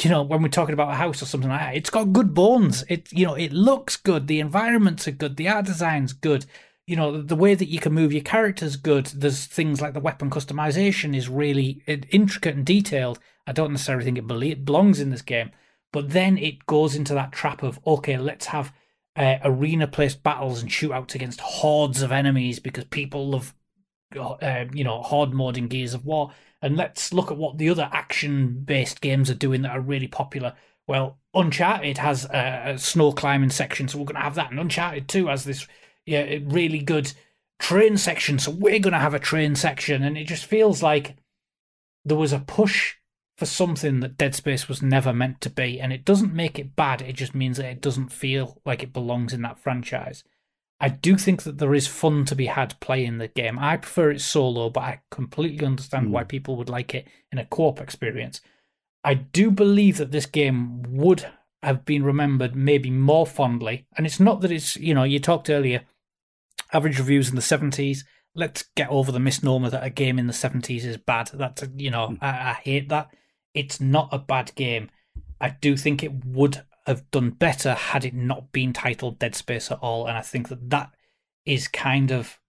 you know, when we're talking about a house or something like that, it's got good bones. It, you know, it looks good. The environments are good. The art design's good. You know, the way that you can move your characters good. There's things like the weapon customization is really intricate and detailed. I don't necessarily think it belongs in this game, but then it goes into that trap of okay, let's have uh, arena-placed battles and shootouts against hordes of enemies because people love, uh, you know, horde mode in Gears of War and let's look at what the other action based games are doing that are really popular. Well, Uncharted has a, snow climbing section, so we're going to have that. And Uncharted 2 has this yeah, really good train section, so we're going to have a train section. And it just feels like there was a push for something that Dead Space was never meant to be. And it doesn't make it bad, it just means that it doesn't feel like it belongs in that franchise. I do think that there is fun to be had playing the game. I prefer it solo, but I completely understand mm. why hmm. people would like it in a co op experience. I do believe that this game would have been remembered maybe more fondly. And it's not that it's, you know, you talked earlier, average reviews in the 70s. Let's get over the misnomer that a game in the 70s is bad. That's, you know, mm. I, I hate that. It's not a bad game. I do think it would have done better had it not been titled Dead Space at all. And I think that that is kind of,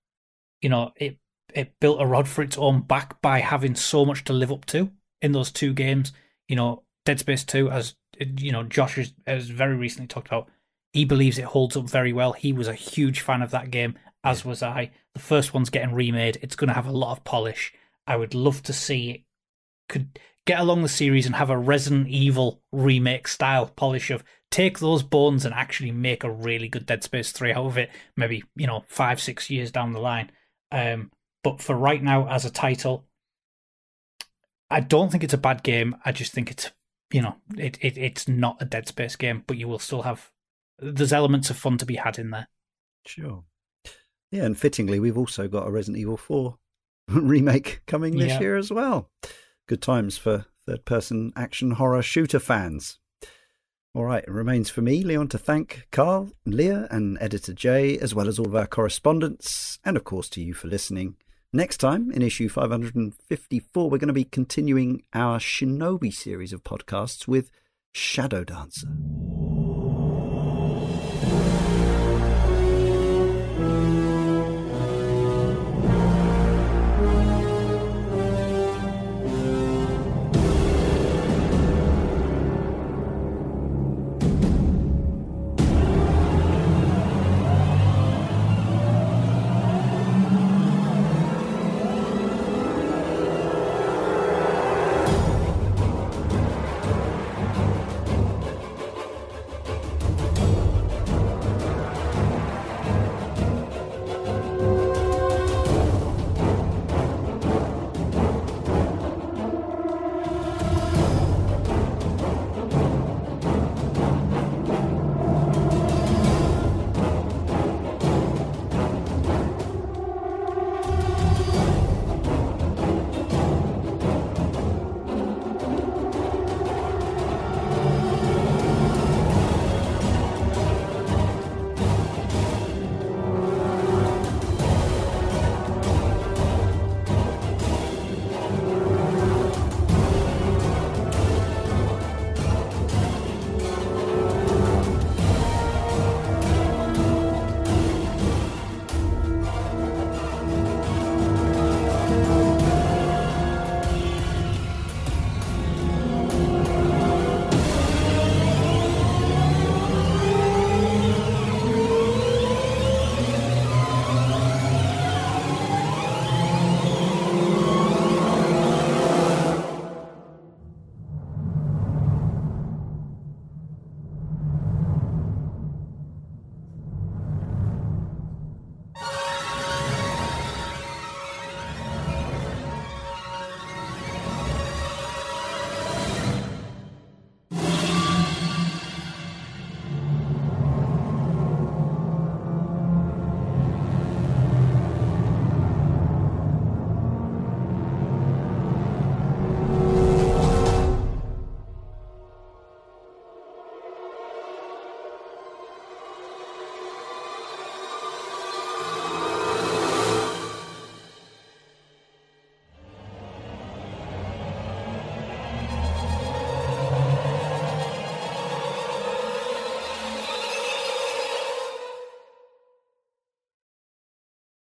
you know, it it built a rod for its own back by having so much to live up to in those two games. You know, Dead Space Two, as you know, Josh has, has very recently talked about. He believes it holds up very well. He was a huge fan of that game, as was I. The first one's getting remade. It's going to have a lot of polish. I would love to see it could get along the series and have a Resident Evil remake style polish of take those bones and actually make a really good Dead Space 3 out of it, maybe, you know, five, six years down the line. Um, but for right now, as a title, I don't think it's a bad game. I just think it's, you know, it, it it's not a Dead Space game, but you will still have, there's elements of fun to be had in there. Sure. Yeah, and fittingly, we've also got a Resident Evil 4 remake coming this yeah. year as well good times for third person action horror shooter fans. All right, it remains for me, Leon, to thank Karl, Leah, and editor Jay, as well as all of our correspondents, and of course to you for listening. Next time, in issue 554, we're going to be continuing our Shinobi series of podcasts with Shadow Dancer.